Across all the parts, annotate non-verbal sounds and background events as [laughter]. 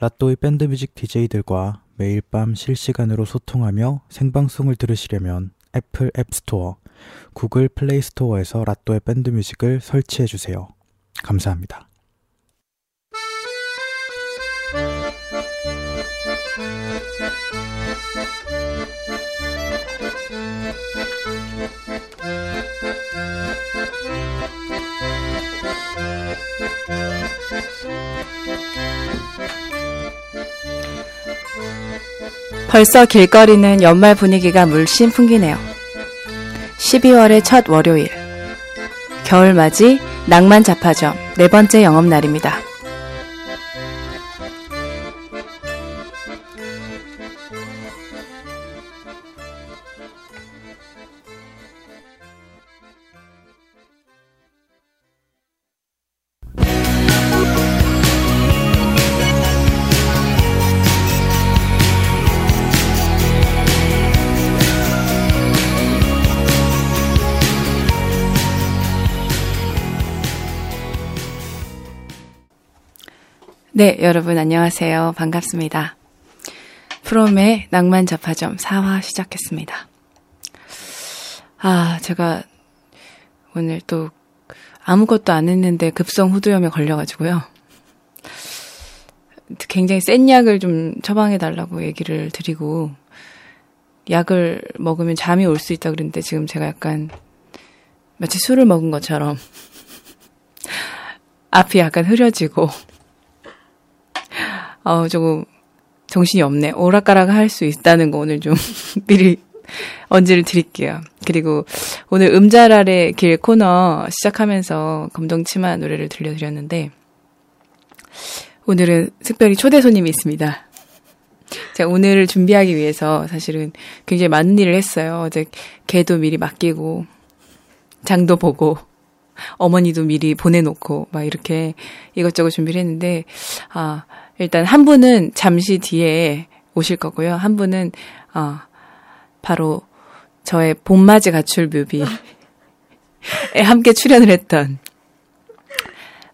라또의 밴드뮤직 DJ들과 매일 밤 실시간으로 소통하며 생방송을 들으시려면 애플 앱스토어, 구글 플레이스토어에서 라또의 밴드뮤직을 설치해 주세요. 감사합니다. 벌써 길거리는 연말 분위기가 물씬 풍기네요. 12월의 첫 월요일. 겨울맞이 낭만 잡화점 네 번째 영업날입니다. 네, 여러분 안녕하세요. 반갑습니다. 프롬의 낭만 잡화점 4화 시작했습니다. 아, 제가 오늘 또 아무것도 안 했는데 급성 후두염에 걸려가지고요. 굉장히 센 약을 좀 처방해 달라고 얘기를 드리고 약을 먹으면 잠이 올 수 있다 그랬는데 지금 제가 약간 마치 술을 먹은 것처럼 [laughs] 앞이 약간 흐려지고 어, 조금 정신이 없네. 오락가락 할 수 있다는 거 오늘 좀 [laughs] 미리 언지를 드릴게요. 그리고 오늘 음잘 아래 길 코너 시작하면서 검정치마 노래를 들려드렸는데 오늘은 특별히 초대 손님이 있습니다. 제가 오늘을 준비하기 위해서 사실은 굉장히 많은 일을 했어요. 어제 개도 미리 맡기고 장도 보고 어머니도 미리 보내놓고 막 이렇게 이것저것 준비를 했는데 아 일단 한 분은 잠시 뒤에 오실 거고요. 한 분은 어 바로 저의 봄맞이 가출 뮤비에 함께 출연을 했던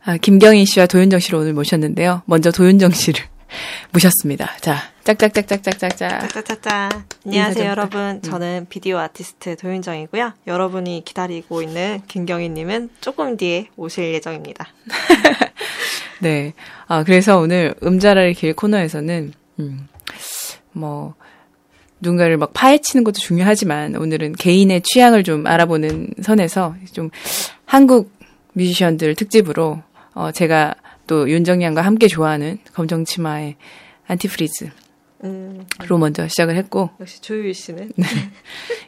아, 김경희 씨와 도윤정 씨를 오늘 모셨는데요. 먼저 도윤정 씨를 [laughs] 모셨습니다. 자, 짝짝짝짝짝짝짝. 짜짜짜짜. 안녕하세요, 여러분. 저는 비디오 아티스트 도윤정이고요. 여러분이 기다리고 있는 김경희님은 조금 뒤에 오실 예정입니다. [laughs] 네. 아, 그래서 오늘 음자랄 길 코너에서는, 음, 뭐, 누군가를 막 파헤치는 것도 중요하지만 오늘은 개인의 취향을 좀 알아보는 선에서 좀 한국 뮤지션들 특집으로 어, 제가 또 윤정양과 함께 좋아하는 검정치마의 Antifreeze로 음, 먼저 시작을 했고 역시 조유희 씨는 네.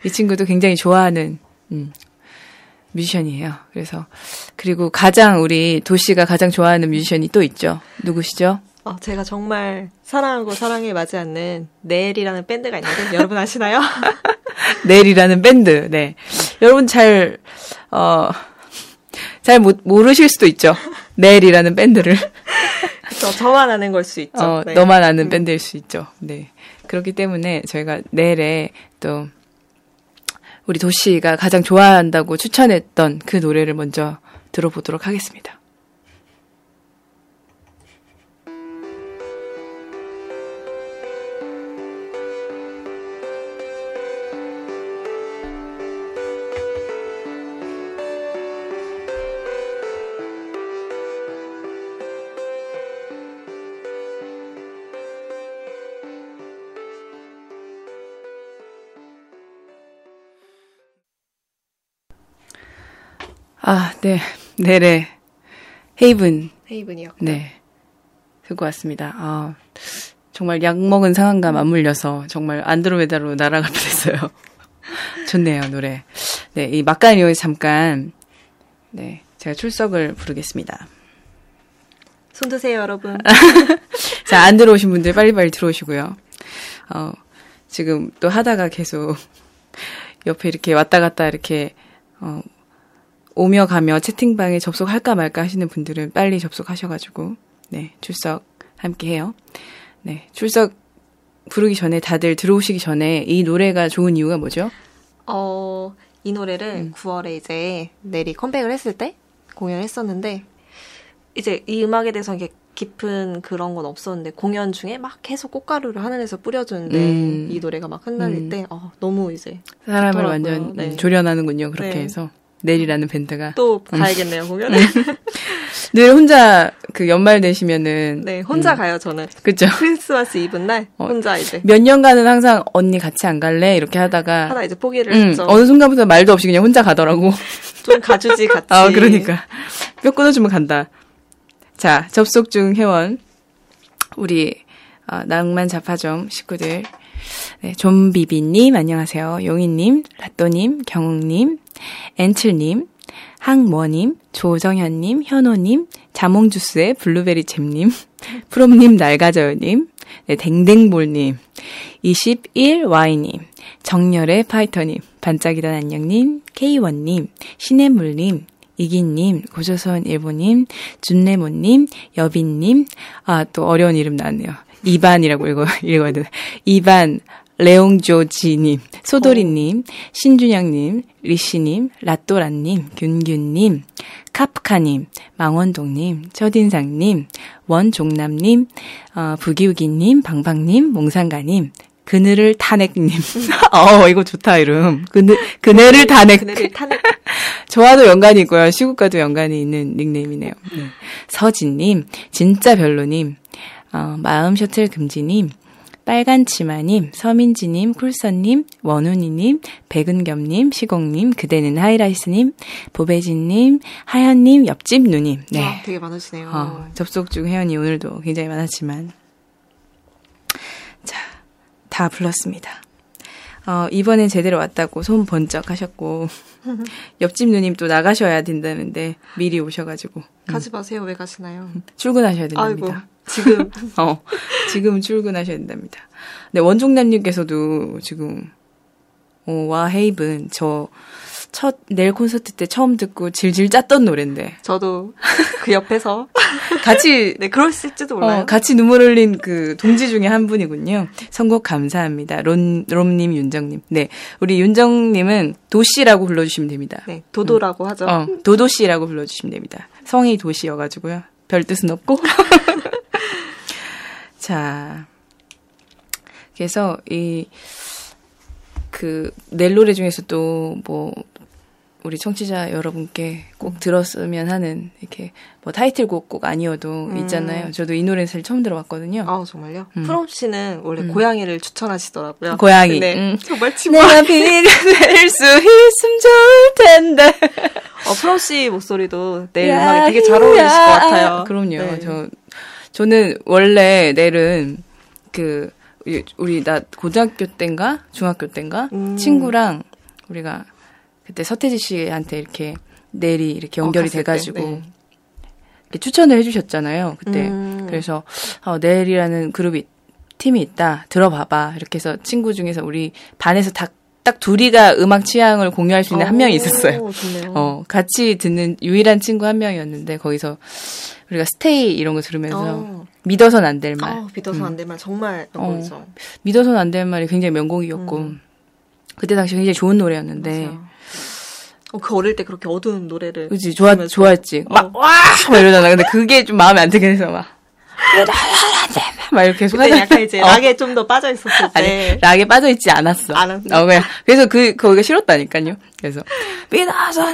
이 친구도 굉장히 좋아하는 음, 뮤지션이에요. 그래서 그리고 가장 우리 도시가 가장 좋아하는 뮤지션이 또 있죠. 누구시죠? 어, 제가 정말 사랑하고 사랑해 마지않는 넬이라는 밴드가 있는데 여러분 아시나요? [laughs] 넬이라는 밴드. 네. 여러분 잘, 어, 잘 못, 모르실 수도 있죠. 넬이라는 밴드를. 저, 저만 아는 걸 수 있죠. 어, 네. 너만 아는 음. 밴드일 수 있죠. 네. 그렇기 때문에 저희가 넬에 또 우리 도시가 가장 좋아한다고 추천했던 그 노래를 먼저 들어보도록 하겠습니다. 아, 네. 넬의 헤이븐 헤이븐이요. 네. 듣고 왔습니다. 아, 정말 약 먹은 상황과 맞물려서 정말 안드로메다로 날아갈 뻔했어요. [laughs] 좋네요, 노래. 네, 이 막간이오에 잠깐, 네, 제가 출석을 부르겠습니다. 손 드세요, 여러분. [laughs] 자, 안 들어오신 분들 빨리빨리 들어오시고요. 어, 지금 또 하다가 계속 [laughs] 옆에 이렇게 왔다 갔다 이렇게, 어, 오며 가며 채팅방에 접속할까 말까 하시는 분들은 빨리 접속하셔가지고, 네, 출석 함께 해요. 네, 출석 부르기 전에 다들 들어오시기 전에 이 노래가 좋은 이유가 뭐죠? 어, 이 노래를 9월에 이제 넬이 컴백을 했을 때 공연을 했었는데, 이제 이 음악에 대해서 이게 깊은 그런 건 없었는데 공연 중에 막 계속 꽃가루를 하늘에서 뿌려주는데 음. 이 노래가 막 흩날릴 음. 때 어, 너무 이제 사람을 좋더라고요. 완전 네. 음, 조련하는군요. 그렇게 네. 해서 넬이라는 밴드가 또 가야겠네요 공연에. [laughs] 늘 혼자 그 연말 되시면은 네 혼자 가요 저는. 그죠? 크리스마스 이브 날 어. 혼자 이제 몇 년간은 항상 언니 같이 안 갈래 이렇게 하다가 하나 이제 포기를 음, 했죠. 어느 순간부터 말도 없이 그냥 혼자 가더라고. [laughs] 좀 가주지 [laughs] 같이. 아 그러니까 뼈 끊어주면 간다. 자 접속 중 회원 우리 어, 낭만 자파점 식구들 네, 좀비비님 안녕하세요. 용희님, 라또님, 경욱님, 엔틀님, 항모님, 조정현님, 현호님, 자몽주스의 블루베리 잼님, [laughs] 프롬님 날가져요님, 네, 댕댕볼님, 21Y님, 정열의 파이터님, 반짝이던 안녕님, K1님, 신혜물님, 이기님, 고조선 일보님, 준레모님, 여빈님, 아, 또 어려운 이름 나왔네요. 이반이라고 읽어, [laughs] 읽어야 되나. 이반, 레옹조지님, 소도리님, 신준영님, 리씨님, 라또라님, 균균님, 카프카님, 망원동님, 첫인상님, 원종남님, 어, 부기우기님, 방방님, 몽상가님, 그늘을 탄핵님. [laughs] 어, 이거 좋다, 이름. 그늘, 그늘을 탄핵. 그네를 탄핵. [laughs] 저와도 연관이 있고요. 시국과도 연관이 있는 닉네임이네요. 네. 서진님, 진짜 별로님, 어, 마음 셔틀 금지님, 빨간 치마님, 서민지님, 쿨선님, 원훈이님, 백은겸님, 시공님, 그대는 하이라이스님, 보배진님, 하연님, 옆집 누님. 네. 아, 되게 많으시네요. 어, 접속 중 회원이 오늘도 굉장히 많았지만. 자, 다 불렀습니다. 어, 이번엔 제대로 왔다고 손 번쩍 하셨고, [laughs] 옆집 누님 또 나가셔야 된다는데, 미리 오셔가지고, 가지 마세요. 왜 가시나요? 출근하셔야 아이고 된답니다. 지금 [laughs] 어, 지금 출근하셔야 된답니다. 네, 원종남님께서도 지금, 어, 와, 헤이븐, 저, 첫, 내일 콘서트 때 처음 듣고 질질 짰던 노랜데, 저도 그 옆에서 [laughs] 같이 네 그럴지도 몰라요. 어, 같이 눈물 흘린 그 동지 중에 한 분이군요. 선곡 감사합니다. 론, 롬님, 윤정님. 네. 우리 윤정님은 도씨라고 불러주시면 됩니다. 네 도도라고 하죠. 어, 도도씨라고 불러주시면 됩니다. 성이 도시여가지고요. 별 뜻은 없고. [laughs] 자. 그래서, 이, 그, 넬 노래 중에서 또, 뭐, 우리 청취자 여러분께 꼭 들었으면 하는, 이렇게, 뭐, 타이틀곡 꼭 아니어도 있잖아요. 저도 이 노래 사실 처음 들어봤거든요. 아 정말요? 음. 프롬 씨는 원래 고양이를 추천하시더라고요. 고양이. 네, 음. 정말 친구. 내가 비가 될수 있으면 좋을 텐데. 어, 프롬 씨 목소리도 내일 음악에 되게 잘 어울리실 것 같아요. 그럼요. 네. 저 저는 원래 내일은 그 우리- 나 고등학교 때인가 중학교 때인가 음. 친구랑 우리가 그때 서태지 씨한테 이렇게 내일이 이렇게 연결이 어, 돼가지고 때, 네. 이렇게 추천을 해주셨잖아요. 그때 음. 그래서 어, 내일이라는 그룹이 팀이 있다 들어봐봐 이렇게 해서 친구 중에서 우리 반에서 다, 딱 둘이가 음악 취향을 공유할 수 있는 한 명이 있었어요. 오, 좋네요. 어, 같이 듣는 유일한 친구 한 명이었는데, 거기서 우리가 스테이 이런 거 들으면서 어. 믿어선 안 될 말. 아, 믿어서 안될 말 정말 어. 명곡이죠. 믿어선 안 될 말이 굉장히 명곡이었고, 그때 당시 굉장히 좋은 노래였는데, 음. 맞아요. 어, 그 어릴 때 그렇게 어두운 노래를 그치, 좋아, 좋아했지. 어. 막, 와! 막 이러잖아. 근데 그게 좀 마음에 안 들긴 해서 막, 막 이렇게 하잖아. 약간 이제 어. 락에 좀 더 빠져 있었을 때 아니, 락에 빠져 있지 않았어. 않았어. 어, 그냥, 그래서 그, 거기가 싫었다니까요. 그래서,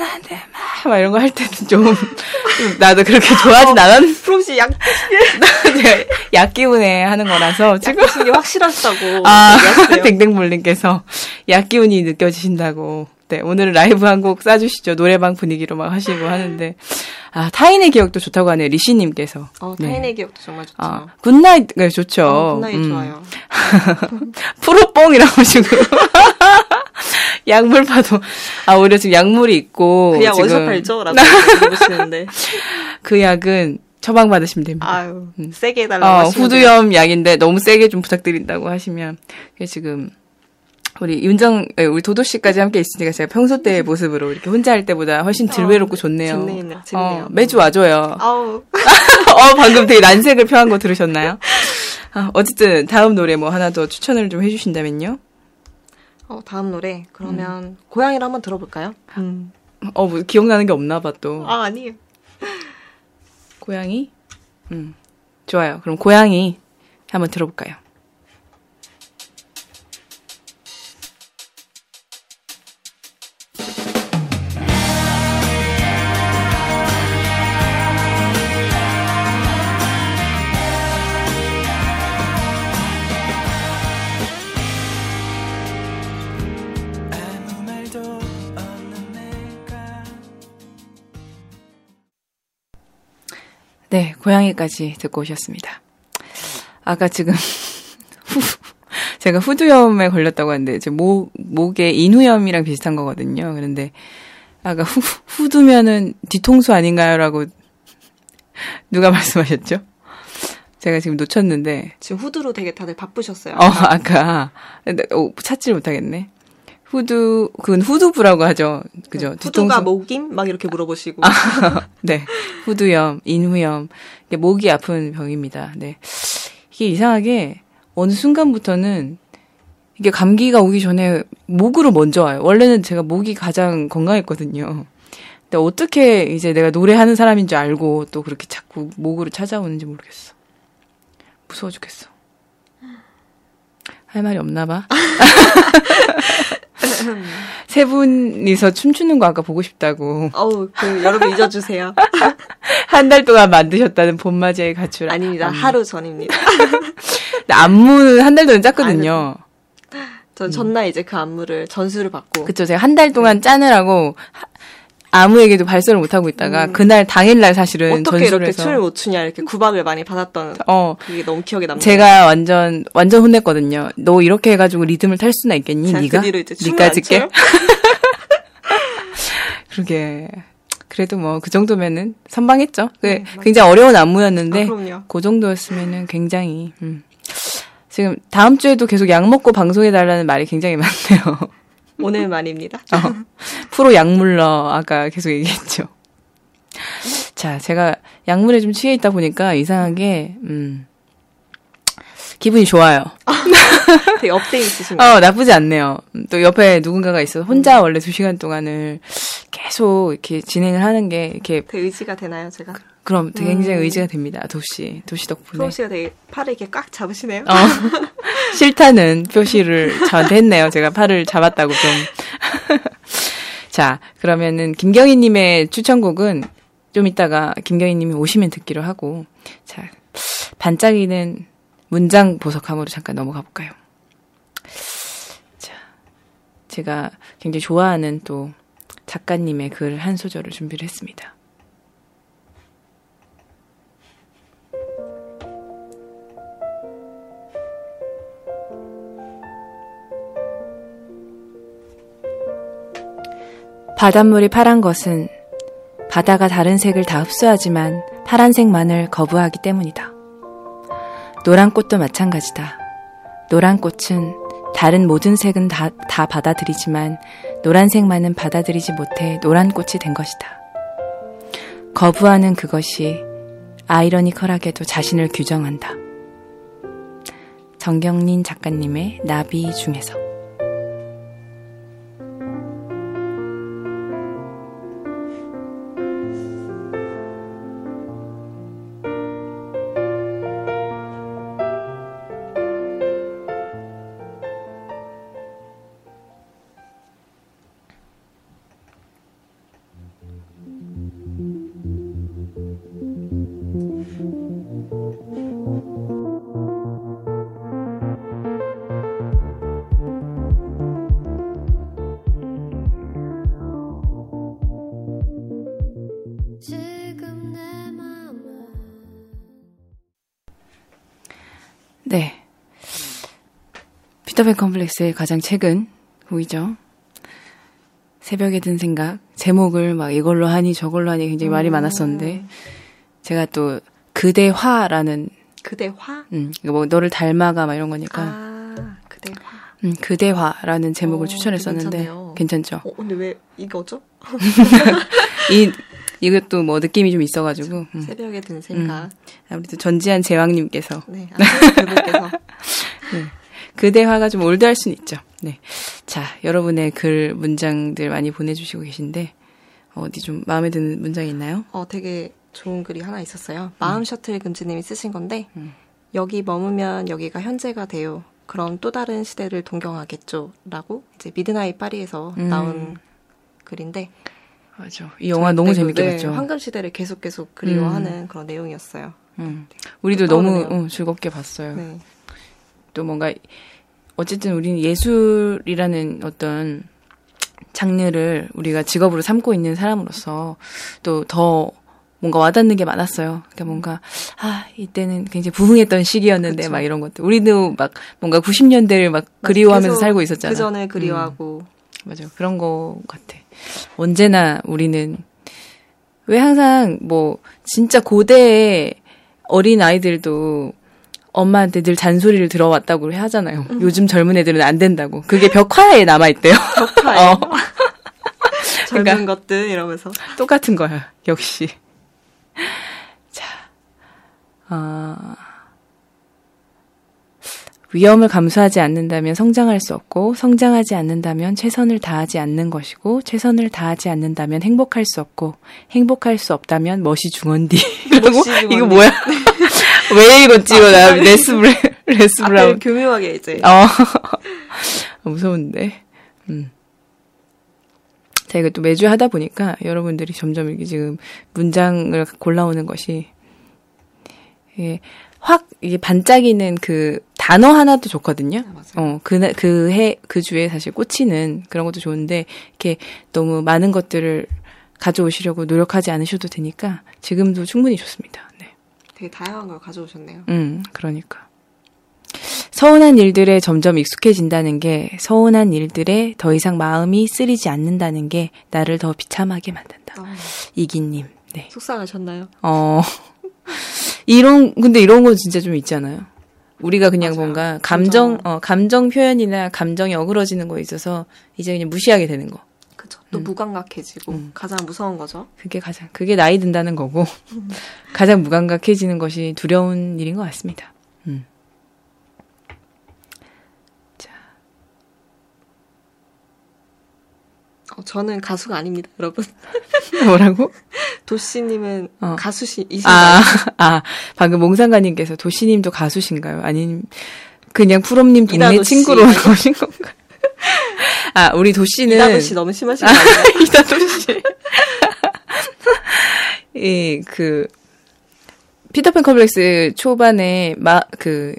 안 돼, 막, 막 이런 거 할 때는 좀, 좀 나도 그렇게 [laughs] 좋아하진 않았는데, 프롬 씨 약, [laughs] 약 기운에 하는 거라서, 지금. 약하신 게 확실하시다고 아. [laughs] 댕댕몰님께서 약 기운이 느껴지신다고. 네, 오늘은 라이브 한 곡 쏴주시죠. 노래방 분위기로 막 하시고 하는데. 아, 타인의 기억도 좋다고 하네요. 리시님께서. 어, 네. 타인의 기억도 정말 좋죠. 아, Good Night, 네, 좋죠. 어, Good Night 음. 좋아요. [laughs] 프롬뽕이라고 하시고. 약물 파도. 아, 오히려 지금 약물이 있고. 그약 지금 어디서 팔죠? 라고 [laughs] 물어보시는데. 그 약은 처방 받으시면 됩니다. 아유, 세게 해달라고 어, 하시면 돼요. 후두염 약인데 너무 세게 좀 부탁드린다고 하시면 지금 우리 윤정 에, 우리 도도 씨까지 함께 있으니까 제가 평소 때의 [laughs] 모습으로 이렇게 혼자 할 때보다 훨씬 덜 어, 외롭고 좋네요. 좋네요. 재밌네요. 어, 매주 와줘요. 아우, [laughs] 어, 방금 되게 난색을 표한 거 들으셨나요? 아, 어쨌든 다음 노래 뭐 하나 더 추천을 좀 해주신다면요. 어, 다음 노래. 그러면 고양이를 한번 들어볼까요? 음. 어, 뭐 기억나는 게 없나 봐 또. 아, 아니에요. 고양이? 음. 좋아요. 그럼 고양이 한번 들어볼까요? 네, 고양이까지 듣고 오셨습니다. 아까 지금 [laughs] 후, 제가 후두염에 걸렸다고 하는데 제 목, 목에 인후염이랑 비슷한 거거든요. 그런데 아까 후, 후두면은 뒤통수 아닌가요?라고 누가 [laughs] 말씀하셨죠? 제가 지금 놓쳤는데 지금 후두로 되게 다들 바쁘셨어요. 어, 아까 어, 찾지를 못하겠네. 후두 그건 후두부라고 하죠. 그죠? 네, 후두가 목임 막 이렇게 물어보시고. 아, [laughs] 네. 후두염, 인후염. 목이 아픈 병입니다. 네. 이게 이상하게 어느 순간부터는 이게 감기가 오기 전에 목으로 먼저 와요. 원래는 제가 목이 가장 건강했거든요. 근데 어떻게 이제 내가 노래하는 사람인 줄 알고 또 그렇게 자꾸 목으로 찾아오는지 모르겠어. 무서워 죽겠어. 할 말이 없나 봐. [laughs] [laughs] 세 분이서 춤추는 거 아까 보고 싶다고. 어우, 그 여러분 잊어주세요. [laughs] 한 달 동안 만드셨다는 봄맞이의 가출. 아닙니다. 안무. 하루 전입니다. 안무는 한 달 동안 짰거든요. 전 전날 이제 그 안무를 전수를 받고. 그쵸. 제가 한 달 동안 짜느라고 아무에게도 발설을 못 하고 있다가 음. 그날 당일날 사실은 어떻게 이렇게. 춤을 못 추냐 이렇게 구박을 많이 받았던 어 그게 너무 기억에 남네요. 제가 완전 완전 혼냈거든요. 너 이렇게 해가지고 리듬을 탈 수나 있겠니? 네가 그 니까 짓게. [laughs] 그러게. 그래도 뭐 그 정도면은 선방했죠. 그 네, 굉장히 어려운 안무였는데 아, 그 정도였으면은 굉장히 음. 지금 다음 주에도 계속 약 먹고 방송해 달라는 말이 굉장히 많네요. 오늘 말입니다. 어, 프로 약물러 아까 계속 얘기했죠. 자, 제가 약물에 좀 취해 있다 보니까 이상하게 음 기분이 좋아요. [laughs] 되게 up돼 있으신가요? 어, 나쁘지 않네요. 또 옆에 누군가가 있어서 혼자 원래 두 시간 동안을 계속 이렇게 진행을 하는 게 이렇게 되게 의지가 되나요, 제가? 그럼 되게 굉장히 음. 의지가 됩니다. 도시 도시 덕분에. 프롬 씨가 되게 팔을 이렇게 꽉 잡으시네요. 어, [laughs] 싫다는 표시를 저한테 했네요. 제가 팔을 잡았다고 좀. [laughs] 자, 그러면은 김경희님의 추천곡은 좀 이따가 김경희님이 오시면 듣기로 하고, 자 반짝이는 문장 보석함으로 잠깐 넘어가 볼까요? 자, 제가 굉장히 좋아하는 또 작가님의 글 한 소절을 준비를 했습니다. 바닷물이 파란 것은 바다가 다른 색을 다 흡수하지만 파란색만을 거부하기 때문이다. 노란 꽃도 마찬가지다. 노란 꽃은 다른 모든 색은 다, 다 받아들이지만 노란색만은 받아들이지 못해 노란 꽃이 된 것이다. 거부하는 그것이 아이러니컬하게도 자신을 규정한다. 정경린 작가님의 나비 중에서 피터팬 컴플렉스의 가장 최근 곡이죠. 새벽에 든 생각. 제목을 막 이걸로 하니 저걸로 하니 굉장히 말이 음. 많았었는데, 제가 또 그대화라는. 그대화? 음, 뭐 너를 닮아가 막 이런 거니까. 아, 그대화. 음, 그대화라는 제목을 어, 추천했었는데, 괜찮네요. 괜찮죠? 어, 근데 왜 이거죠? [laughs] 이 이것도 뭐 느낌이 좀 있어가지고. 음. 새벽에 든 생각. 음. 아무래도 전지한 제왕님께서. 네, 그분께서. [laughs] 네. 그 대화가 좀 old할 수는 있죠. 네. 자, 여러분의 글 문장들 많이 보내주시고 계신데, 어디 좀 마음에 드는 문장이 있나요? 어, 되게 좋은 글이 하나 있었어요. 마음 음. 셔틀 금지님이 쓰신 건데 음. 여기 머무면 여기가 현재가 돼요. 그럼 또 다른 시대를 동경하겠죠. 라고 이제 Midnight 파리에서 음. 나온 글인데 맞아. 이 영화 너무 재밌게 네, 봤죠. 황금 시대를 계속 계속 그리워하는 음. 그런 내용이었어요. 음. 우리도 너무 응, 즐겁게 봤어요. 네. 또 뭔가 어쨌든 우리는 예술이라는 어떤 장르를 우리가 직업으로 삼고 있는 사람으로서 또 더 뭔가 와닿는 게 많았어요. 그러니까 뭔가 아 이때는 굉장히 부흥했던 시기였는데 그쵸. 막 이런 것들. 우리도 막 뭔가 90년대를 막 그리워하면서 살고 있었잖아. 그 전에 그리워하고 음. 맞아 그런 거 같아. 언제나 우리는 왜 항상 뭐 진짜 고대의 어린 아이들도 엄마한테 늘 잔소리를 들어왔다고 하잖아요. 음. 요즘 젊은 애들은 안 된다고. 그게 벽화에 남아있대요. 벽화에. [laughs] 어. [laughs] 젊은 그러니까 것들 이러면서. 똑같은 거야. 역시. 자, 어... 위험을 감수하지 않는다면 성장할 수 없고, 성장하지 않는다면 최선을 다하지 않는 것이고, 최선을 다하지 않는다면 행복할 수 없고, 행복할 수 없다면 멋이. [laughs] 이러고, 이거 뭐야? 왜? 이거 나 레스브레, 레스 브라운. 교묘하게 이제. 어. [laughs] 무서운데. 음. 자, 이거 또 매주 하다 보니까 여러분들이 점점 이렇게 지금 문장을 골라오는 것이, 예, 확 이게 반짝이는 그 단어 하나도 좋거든요. 아, 어, 그, 그 해, 그 주에 사실 꽂히는 그런 것도 좋은데, 이렇게 너무 많은 것들을 가져오시려고 노력하지 않으셔도 되니까 지금도 충분히 좋습니다. 네. 되게 다양한 걸 가져오셨네요. 음, 그러니까. 서운한 일들에 점점 익숙해진다는 게 서운한 일들에 더 이상 마음이 쓰리지 않는다는 게 나를 더 비참하게 만든다. 어. 이기님. 네. 속상하셨나요? 어. 이런 근데 이런 건 진짜 좀 있잖아요. 우리가 그냥 맞아요. 뭔가 감정 어 감정 표현이나 감정이 어그러지는 거에 있어서 이제 그냥 무시하게 되는 거. 그죠. 또 음. 무감각해지고 음. 가장 무서운 거죠. 그게 가장 그게 나이 든다는 거고 음. [laughs] 가장 무감각해지는 것이 두려운 일인 것 같습니다. 음. 어, 저는 가수가 아닙니다, 여러분. [laughs] 뭐라고? 도씨님은 어. 가수이신가요? 아, [laughs] 아, 방금 몽상가님께서 도씨님도 가수신가요? 아니면 그냥 푸롬님 동네 친구로 오신 건가요? 아, 우리 도씨는. 이다도 씨 너무 심하신 거 아니에요? [laughs] 이다도씨. 예, 그, 피터팬 컴플렉스 초반에, 마, 그,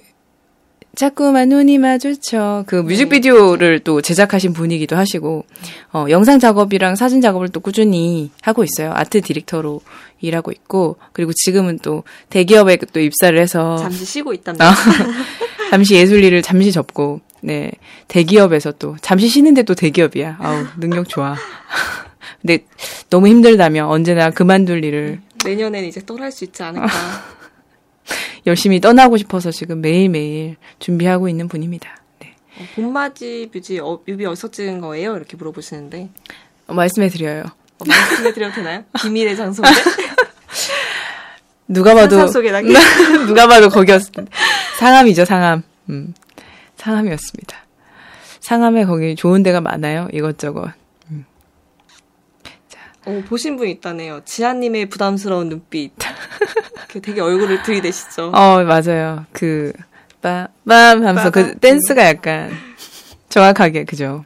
자꾸만 눈이 마주쳐 그 네, 뮤직비디오를 또 제작하신 분이기도 하시고 어 영상 작업이랑 사진 작업을 또 꾸준히 하고 있어요. 아트 디렉터로 일하고 있고 그리고 지금은 또 대기업에 또 입사를 해서 잠시 쉬고 있답니다. 어, [laughs] 잠시 예술 일을 잠시 접고 네 대기업에서 또 잠시 쉬는데 또 대기업이야. 아우 능력 좋아. [laughs] 근데 너무 힘들다면 언제나 그만둘 일을 내년엔 이제 떠날 수 있지 않을까. [laughs] 열심히 떠나고 싶어서 지금 매일매일 준비하고 있는 분입니다. 네. 어, 봄맞이 뮤지 어, 뮤비 어디서 찍은 거예요? 이렇게 물어보시는데 어, 말씀해 드려요. 어, 말씀해 드려도 되나요? [laughs] 비밀의 장소인데? 누가 봐도 누가 봐도 거기였 상암이죠 상암. 음, 상암이었습니다. 상암에 거기 좋은 데가 많아요 이것저것. 어, 보신 분 있다네요. 지아님의 부담스러운 눈빛. 되게 얼굴을 들이대시죠. [laughs] 어, 맞아요. 그, 빠, 빰 하면서 그 댄스가 약간 정확하게, 그죠.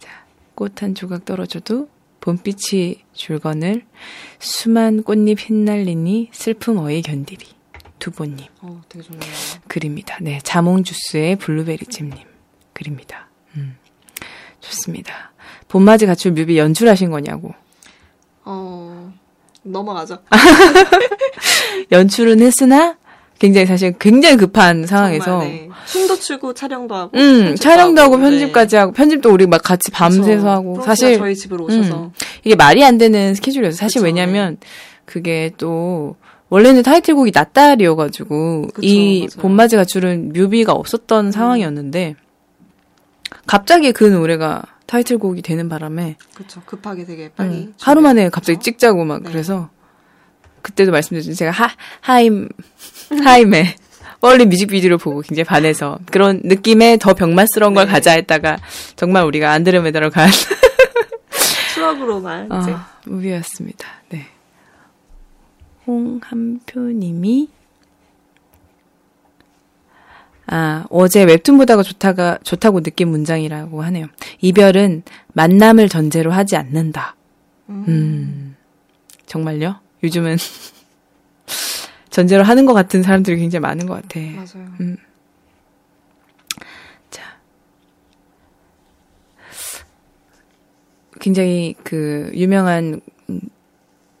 자, 꽃 한 조각 떨어져도 봄빛이 줄거늘 수만 꽃잎 휘날리니 슬픔 어이 견디리. 두보님. 어, 되게 좋네요. 글입니다. 네, 자몽주스의 블루베리잼님. 글입니다. 음, 좋습니다. 봄맞이 가출 뮤비 연출하신 거냐고. 어, 넘어가죠. [laughs] 연출은 했으나 굉장히 사실 굉장히 급한 상황에서 정말, 네. 춤도 추고 촬영도 하고 음, 촬영도 하고, 편집까지 네. 하고 편집도 우리 막 같이 밤새서. 하고 사실 저희 집으로 오셔서 음, 이게 말이 안 되는 스케줄이었어요. 사실 그쵸, 왜냐면 네. 그게 또 원래는 타이틀곡이 낮달이어가지고 이 맞아요. 봄맞이 가출은 뮤비가 없었던 음. 상황이었는데 갑자기 그 노래가 타이틀곡이 되는 바람에 그렇죠 급하게 되게 빨리 응, 하루 만에 갑자기 찍자고 막 네. 그래서 그때도 말씀드렸죠 제가 하 하임 [laughs] 하임의 빨리 뮤직비디오를 보고 굉장히 반해서 그런 느낌의 더 병맛스러운 걸 네. 가자 했다가 정말 우리가 안드로메다로 간 추억으로만 어, 무비였습니다. 네. 홍한표님이 아, 어제 웹툰 보다가 좋다가, 좋다고 느낀 문장이라고 하네요. 이별은 만남을 전제로 하지 않는다. 음. 음 정말요? 요즘은 [laughs] 전제로 하는 것 같은 사람들이 굉장히 많은 것 같아. 맞아요. 음. 자. 굉장히 그, 유명한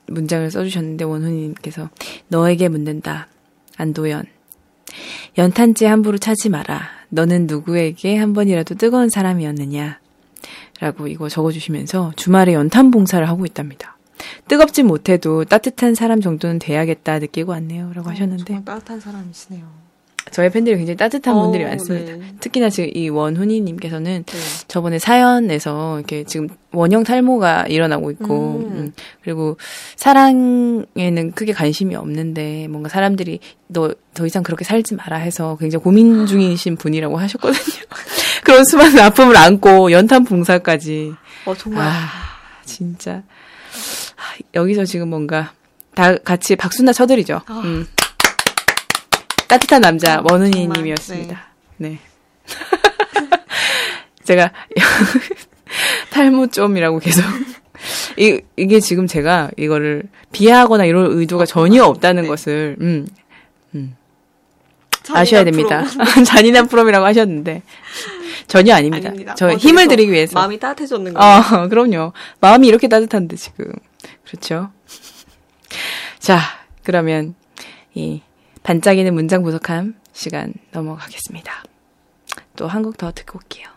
문장을 써주셨는데, 원훈님께서, 너에게 묻는다. 안도연. 연탄재 함부로 차지 마라. 너는 누구에게 한 번이라도 뜨거운 사람이었느냐. 라고 이거 적어주시면서 주말에 연탄 봉사를 하고 있답니다. 뜨겁지 못해도 따뜻한 사람 정도는 돼야겠다 느끼고 왔네요. 라고 어, 하셨는데. 따뜻한 사람이시네요. 저의 팬들이 굉장히 따뜻한 어, 분들이 많습니다. 네. 특히나 지금 이 원훈이님께서는 네. 저번에 사연에서 이렇게 지금 원형 탈모가 일어나고 있고, 음. 음, 그리고 사랑에는 크게 관심이 없는데 뭔가 사람들이 너 더 이상 그렇게 살지 마라 해서 굉장히 고민 중이신 분이라고 하셨거든요. [laughs] 그런 수많은 아픔을 안고 연탄 봉사까지. 어 정말. 아, 진짜. 아, 여기서 지금 뭔가 다 같이 박수나 쳐드리죠. 아. 음. 따뜻한 남자 어, 원은희 님이었습니다. 네. 네. [laughs] 제가 [laughs] 탈모 좀이라고 계속 [laughs] 이, 이게 지금 제가 이거를 비하하거나 이럴 의도가 전혀 없다는 네. 것을 음, 음. 아셔야 됩니다. 잔인한 프롬이라고 하셨는데 전혀 아닙니다. 아닙니다. 저 어, 힘을 드리기 위해서 마음이 따뜻해졌는 거예요. 어, 그럼요. 마음이 이렇게 따뜻한데 지금 그렇죠. 자, 그러면 이 반짝이는 문장 부족함 시간 넘어가겠습니다. 또 한 곡 더 듣고 올게요.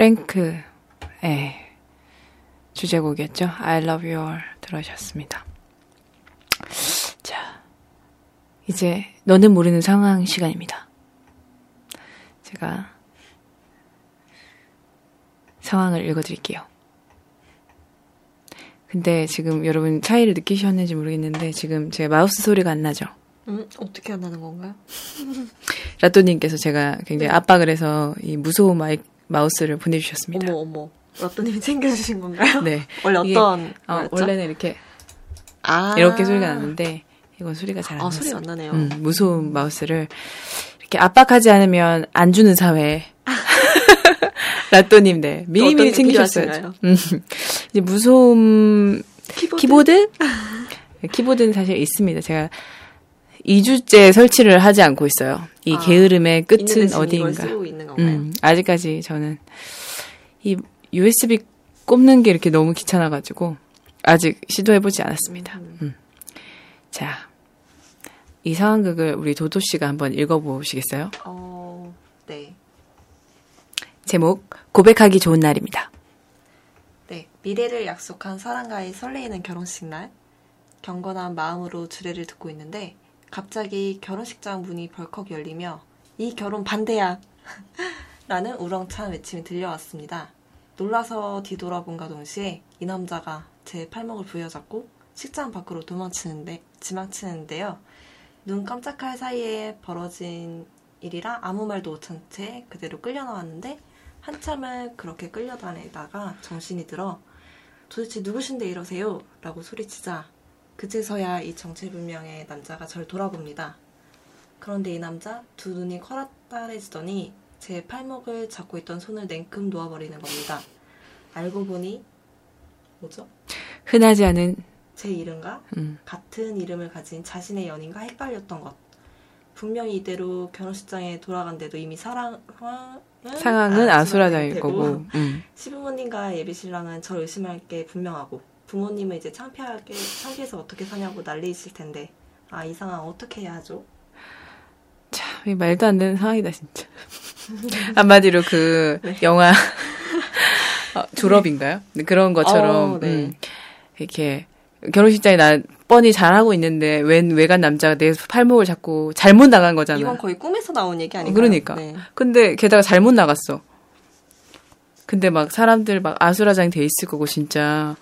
프랭크의 주제곡이었죠. I love you all 들어주셨습니다. 자, 이제 너는 모르는 상황 시간입니다. 제가 상황을 읽어드릴게요. 근데 지금 여러분 차이를 느끼셨는지 모르겠는데 지금 제 마우스 소리가 안 나죠? 음, 어떻게 안 나는 건가요? [laughs] 라또님께서 제가 굉장히 네. 압박을 해서 이 무서운 마이크 마우스를 보내주셨습니다. 어머 어머. 라또님이 챙겨주신 건가요? 네. [laughs] 원래 어떤 어, 원래는 이렇게 아~ 이렇게 소리가 나는데 이건 소리가 잘안 아, 소리 안 나네요. 음, 무서운 마우스를 이렇게 압박하지 않으면 안 주는 사회. [laughs] 라또님, 네. 미리미리 챙기셨어요. 음, 이제 무서움 키보드? 키보드? [laughs] 키보드는 사실 있습니다. 제가 2주째 설치를 하지 않고 있어요. 이 아, 게으름의 끝은 어디인가. 음, 아직까지 저는 이 USB 꼽는 게 이렇게 너무 귀찮아가지고 아직 시도해보지 않았습니다. 음. 음. 자, 이 상황극을 우리 도도 씨가 한번 읽어보시겠어요? 어, 네. 제목 고백하기 좋은 날입니다. 네, 미래를 약속한 사랑과의 설레이는 결혼식 날 경건한 마음으로 주례를 듣고 있는데 갑자기 결혼식장 문이 벌컥 열리며 이 결혼 반대야! [laughs] 라는 우렁찬 외침이 들려왔습니다. 놀라서 뒤돌아본가 동시에 이 남자가 제 팔목을 부여잡고 식장 밖으로 도망치는데, 지망치는데요. 눈 깜짝할 사이에 벌어진 일이라 아무 말도 못한 채 그대로 끌려 나왔는데 한참을 그렇게 끌려다니다가 정신이 들어 도대체 누구신데 이러세요? 라고 소리치자 그제서야 이 정체불명의 남자가 절 돌아봅니다. 그런데 이 남자 두 눈이 커다래지더니 제 팔목을 잡고 있던 손을 냉큼 놓아버리는 겁니다. 알고 보니 뭐죠? 흔하지 않은 제 이름과 음. 같은 이름을 가진 자신의 연인과 헷갈렸던 것. 분명히 이대로 결혼식장에 돌아간데도 이미 사랑 상황은 아수라장일 거고 음. 시부모님과 예비신랑은 저를 의심할 게 분명하고 부모님은 이제 창피하게 창피해서 어떻게 사냐고 난리이실 텐데 아 이 상황 어떻게 해야 하죠? 참 말도 안 되는 상황이다 진짜. [laughs] 한마디로 그 네. 영화 [laughs] 어, 졸업인가요? 네. 그런 것처럼 어, 네. 음, 이렇게 결혼식장에 나 뻔히 잘하고 있는데 웬 외간 남자가 내 팔목을 잡고 잘못 나간 거잖아. 이건 거의 꿈에서 나온 얘기 아닌가요? 그러니까. 네. 근데 게다가 잘못 나갔어. 근데 막 사람들 막 아수라장이 돼 있을 거고 진짜.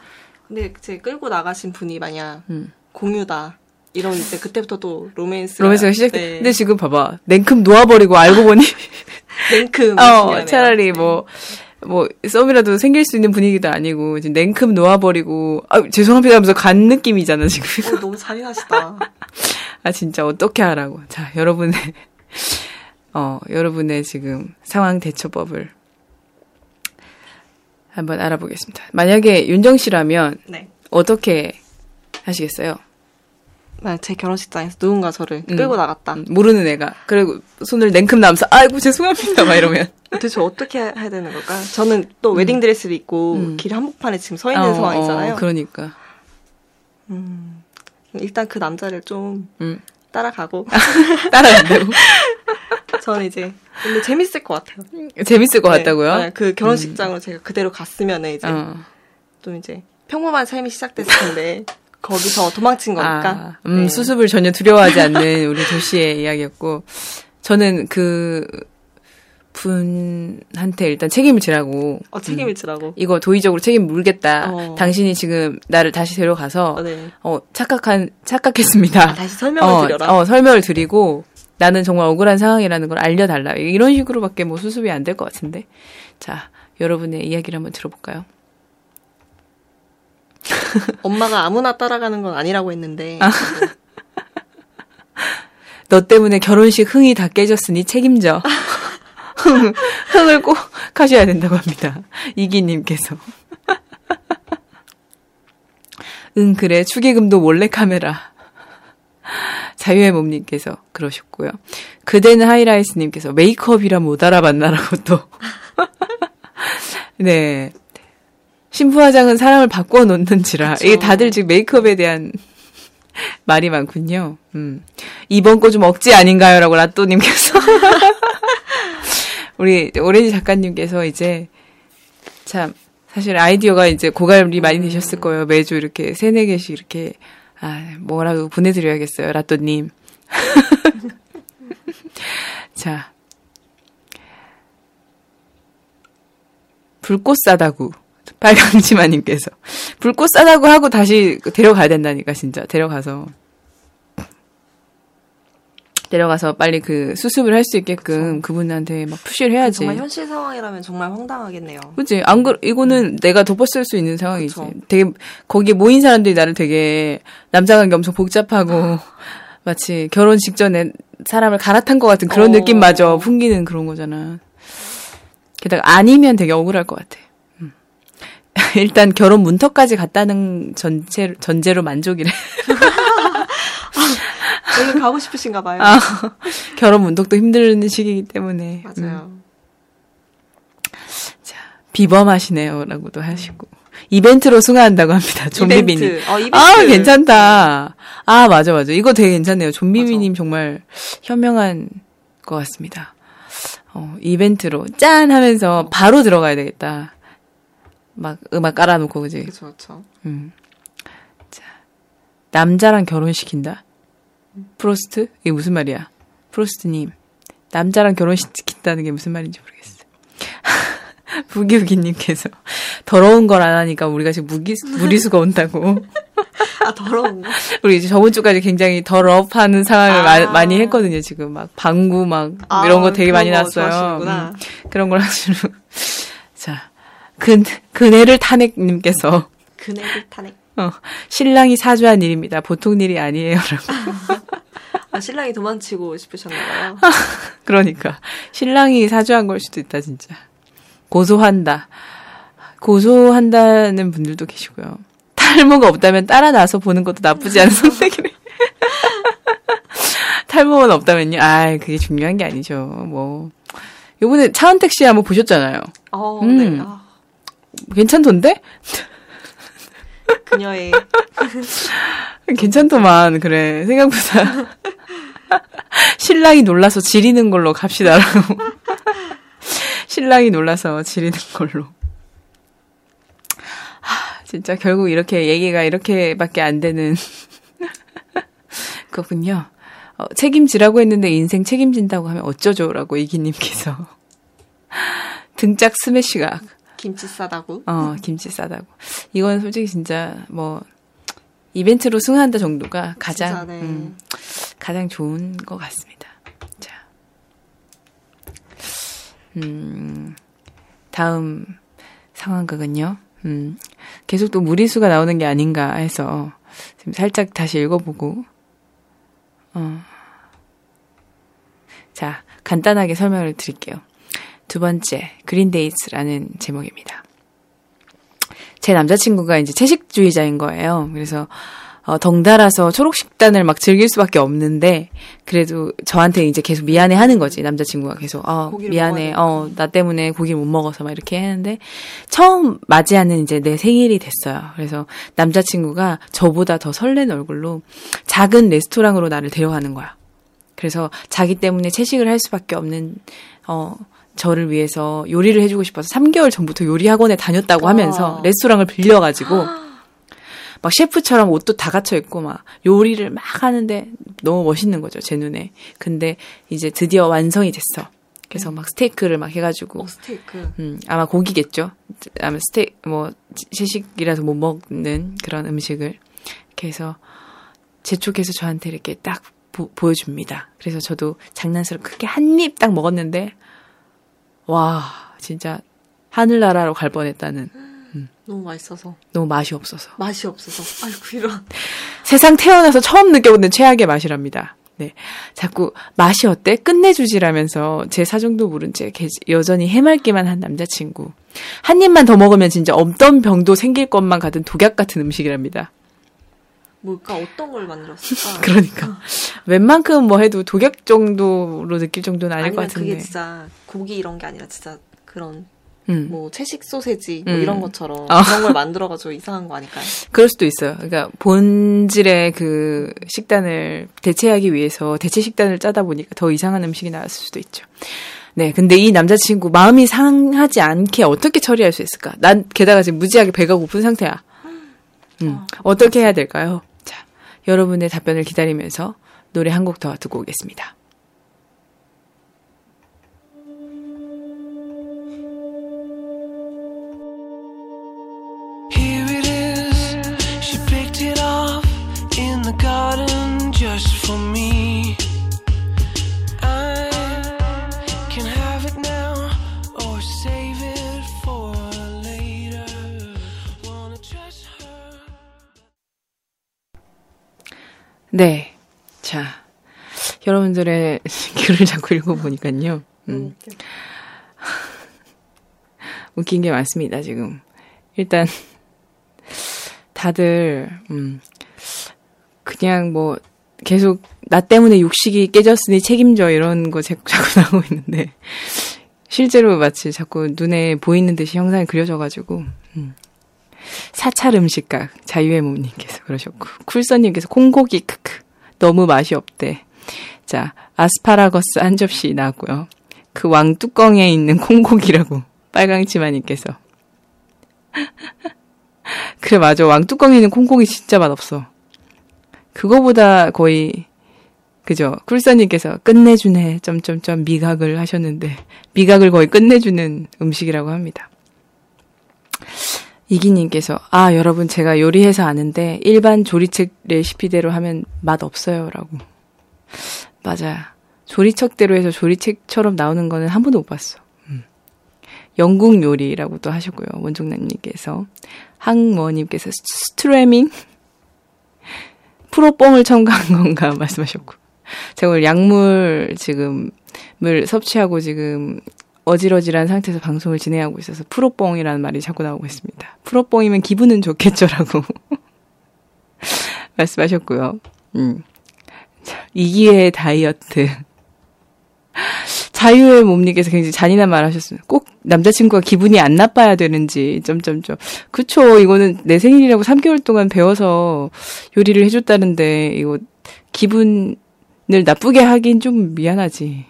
근데 제 끌고 나가신 분이 만약 음. 공유다. 이런 이제 그때부터 또 로맨스 로맨스가 시작돼. 네. 근데 지금 봐봐. 냉큼 놓아버리고 알고 보니 [laughs] 냉큼 어, 차라리 뭐, 뭐, 썸이라도 생길 수 있는 분위기도 아니고, 지금 냉큼 놓아버리고, 아, 죄송합니다 하면서 간 느낌이잖아, 지금. 어, 너무 잔인하시다. [laughs] 아, 진짜 어떻게 하라고. 자, 여러분의, 어, 여러분의 지금 상황 대처법을 한번 알아보겠습니다. 만약에 윤정 씨라면 네. 어떻게 하시겠어요? 만약 제 결혼식장에서 누군가 저를 음. 끌고 나갔다. 음, 모르는 애가. 그리고 손을 냉큼 남서, 아이고, 죄송합니다. 막 이러면. [laughs] 도대체 어떻게 해야 되는 걸까요? 저는 또 웨딩 드레스를 입고 음. 길 한복판에 지금 서 있는 어, 상황이잖아요. 어, 그러니까. 음. 일단 그 남자를 좀 음. 따라가고 [laughs] 따라간다고. [laughs] [laughs] 저는 이제 근데 재밌을 것 같아요. 재밌을 것 네, 같다고요? 만약 그 결혼식장으로 제가 그대로 갔으면 이제 어. 좀 이제 평범한 삶이 시작됐을 텐데 [laughs] 거기서 도망친 거니까. 아, 음, 네. 수습을 전혀 두려워하지 않는 우리 도시의 이야기였고, 저는 그 분한테 일단 책임을 지라고. 어, 책임을 지라고. 이거 도의적으로 책임 물겠다. 어. 당신이 지금 나를 다시 데려가서, 어, 네. 어, 착각한, 착각했습니다. 아, 다시 설명을 어, 드려라. 어, 설명을 드리고, 나는 정말 억울한 상황이라는 걸 알려달라. 이런 식으로밖에 뭐 수습이 안 될 것 같은데. 자, 여러분의 이야기를 한번 들어볼까요? [laughs] 엄마가 아무나 따라가는 건 아니라고 했는데 [laughs] 너 때문에 결혼식 흥이 다 깨졌으니 책임져. 흥, [laughs] 흥을 꼭 하셔야 된다고 합니다. 이기님께서. 응, 그래. 축의금도 몰래 카메라. [laughs] 자유의 몸님께서 그러셨고요. 그대는 하이라이스님께서 메이크업이라 못 알아봤나라고 또. [laughs] 네. 신부화장은 사람을 바꿔 놓는지라. 그쵸. 이게 다들 지금 메이크업에 대한 [laughs] 말이 많군요. 음. 이번 거 좀 억지 아닌가요? 라고 라또님께서. 우리 오렌지 작가님께서 이제 참 사실 아이디어가 이제 고갈이 많이 되셨을 거예요. 매주 이렇게 세네 개씩 이렇게 아 뭐라도 보내드려야겠어요. 라또님. [laughs] 자 불꽃 싸다구 빨강치마님께서 불꽃 싸다구 하고 다시 데려가야 된다니까 진짜 데려가서 데려가서 빨리 그 수습을 할 수 있게끔 그분한테 막 푸시를 해야지. 정말 현실 상황이라면 정말 황당하겠네요. 그치? 안 그, 이거는 내가 덮어쓸 수 있는 상황이지. 그쵸. 되게, 거기에 모인 사람들이 나를 되게, 남자 관계 엄청 복잡하고, [laughs] 마치 결혼 직전에 사람을 갈아탄 것 같은 그런 어. 느낌마저 풍기는 그런 거잖아. 게다가 아니면 되게 억울할 것 같아. 음. [laughs] 일단 결혼 문턱까지 갔다는 전제, 전제로 만족이래. [laughs] 얼른 가고 싶으신가 봐요. 아, 결혼 문턱도 힘든 시기이기 때문에. 음. 맞아요. 비범하시네요. 라고도 하시고. 이벤트로 승화한다고 합니다. 좀비비님. 이벤트. 어, 이벤트. 아, 괜찮다. 아, 맞아, 맞아. 이거 되게 괜찮네요. 좀비비님 정말 현명한 것 같습니다. 어, 이벤트로 짠 하면서 바로 들어가야 되겠다. 막 음악 깔아놓고, 그지? 그쵸, 그쵸. 음. 자, 남자랑 결혼시킨다? 프로스트? 이게 무슨 말이야? 프로스트님. 남자랑 결혼시킨다는 게 무슨 말인지 모르겠어. [laughs] 부기우기님께서 더러운 걸 안 하니까 우리가 지금 무기, 무리수가 온다고. [laughs] 아, 더러운 거. 우리 이제 저번 주까지 굉장히 더럽하는 상황을 아. 마- 많이 했거든요, 지금. 막, 방구 막, 아, 이런 거 되게 많이 거 났어요. 음, 그런 걸 하시는. [laughs] 자, 그, 그네를 탄핵님께서 그네를 탄핵. 어, 신랑이 사주한 일입니다. 보통 일이 아니에요. 라고. 아, 신랑이 도망치고 싶으셨나봐요. 그러니까. 신랑이 사주한 걸 수도 있다, 진짜. 고소한다. 고소한다는 분들도 계시고요. 탈모가 없다면 따라 나서 보는 것도 나쁘지 않은 선택이래. [laughs] 탈모는 없다면요? 아 그게 중요한 게 아니죠. 뭐. 요번에 차은택 씨 한번 보셨잖아요. 어, 음. 네. 아, 괜찮던데? 그녀의 [laughs] 괜찮더만, 그래. 생각보다. [laughs] 신랑이 놀라서 지리는 걸로 갑시다라고. [laughs] 신랑이 놀라서 지리는 걸로. 하, 진짜 결국 이렇게 얘기가 이렇게밖에 안 되는 거군요. 어, 책임지라고 했는데 인생 책임진다고 하면 어쩌죠라고 이기님께서 등짝 스매시가 김치 싸다고. 어 김치 싸다고. 이건 솔직히 진짜 뭐 이벤트로 승한다 정도가 가장 진짜, 네. 음, 가장 좋은 것 같습니다. 자, 음 다음 상황극은요. 음 계속 또 무리수가 나오는 게 아닌가 해서 지금 살짝 다시 읽어보고 어. 자, 간단하게 설명을 드릴게요. 두 번째, 그린데이츠라는 제목입니다. 제 남자친구가 이제 채식주의자인 거예요. 그래서 어, 덩달아서 초록식단을 막 즐길 수밖에 없는데 그래도 저한테 이제 계속 미안해 하는 거지 남자친구가 계속. 어 미안해. 어 나 때문에 고기를 못 먹어서 막 이렇게 했는데 처음 맞이하는 이제 내 생일이 됐어요. 그래서 남자친구가 저보다 더 설렌 얼굴로 작은 레스토랑으로 나를 데려가는 거야. 그래서 자기 때문에 채식을 할 수밖에 없는 어 저를 위해서 요리를 해주고 싶어서 3개월 전부터 요리 학원에 다녔다고 하면서 아. 레스토랑을 빌려가지고 막 셰프처럼 옷도 다 갖춰 입고 막 요리를 막 하는데 너무 멋있는 거죠 제 눈에. 근데 이제 드디어 완성이 됐어. 그래서 막 스테이크를 막 해가지고 어, 스테이크. 음, 아마 고기겠죠. 아마 스테이 뭐 채식이라서 못 먹는 그런 음식을 이렇게 해서 재촉해서 저한테 이렇게 딱 보, 보여줍니다. 그래서 저도 장난스럽게 크게 한 입 딱 먹었는데 와 진짜 하늘나라로 갈 뻔했다는 너무 맛있어서. 너무 맛이 없어서 맛이 없어서. 아이고, 이런. 세상 태어나서 처음 느껴보는 최악의 맛이랍니다. 네. 자꾸 맛이 어때? 끝내주지라면서 제 사정도 모른 채 개- 여전히 해맑기만 한 남자친구. 한 입만 더 먹으면 진짜 없던 병도 생길 것만 같은 독약 같은 음식이랍니다. 뭘까? 어떤 걸 만들었을까? [laughs] 그러니까. 웬만큼 뭐 해도 독약 정도로 느낄 정도는 아닐 것 같은데. 그게 진짜 고기 이런 게 아니라 진짜 그런 음. 뭐 채식 소세지 뭐 음. 이런 것처럼 어. 그런 걸 만들어가지고 이상한 거 아닐까요? [laughs] 그럴 수도 있어요. 그러니까 본질의 그 식단을 대체하기 위해서 대체 식단을 짜다 보니까 더 이상한 음식이 나왔을 수도 있죠. 네, 근데 이 남자친구 마음이 상하지 않게 어떻게 처리할 수 있을까? 난 게다가 지금 무지하게 배가 고픈 상태야. 음, 어 떻게 해야 될까요? 자, 여러분의 답변을 기다리면서 노래 한 곡 더 듣고 오겠습니다. Just for me. 네. 자, 여러분들의 [laughs] 글을 자꾸 읽어보니까요. 음. [laughs] 웃긴 게 많습니다, 지금. 일단, 다들, 음, 그냥 뭐, 계속, 나 때문에 육식이 깨졌으니 책임져, 이런 거 자꾸, [laughs] 자꾸 나오고 있는데, 실제로 마치 자꾸 눈에 보이는 듯이 형상이 그려져가지고, 음. 사찰 음식각, 자유의 몸님께서 그러셨고, 쿨서님께서 콩고기, 크크, 너무 맛이 없대. 자, 아스파라거스 한 접시 나왔고요. 그 왕뚜껑에 있는 콩고기라고, [laughs] 빨강치마님께서. [laughs] 그래, 맞아. 왕뚜껑에 있는 콩고기 진짜 맛없어. 그거보다 거의, 그죠. 쿨서님께서 끝내주네, 점점점 미각을 하셨는데, 미각을 거의 끝내주는 음식이라고 합니다. 이기님께서, 아, 여러분, 제가 요리해서 아는데, 일반 조리책 레시피대로 하면 맛 없어요. 라고. 맞아. 조리책대로 해서 조리책처럼 나오는 거는 한 번도 못 봤어. 음. 영국 요리라고도 하셨고요. 원종남님께서. 항모님께서 스트레밍? [laughs] 프로 뽕을 첨가한 건가 [laughs] 말씀하셨고. 제가 오늘 약물 지금을 섭취하고 지금 어지러지란 상태에서 방송을 진행하고 있어서 프로뽕이라는 말이 자꾸 나오고 있습니다. 프로뽕이면 기분은 좋겠죠라고 [laughs] 말씀하셨고요. 음. 자, 이기의 다이어트. 자유의 몸님께서 굉장히 잔인한 말 하셨습니다. 꼭 남자친구가 기분이 안 나빠야 되는지, 점점점. 그쵸, 이거는 내 생일이라고 3개월 동안 배워서 요리를 해줬다는데, 이거 기분을 나쁘게 하긴 좀 미안하지.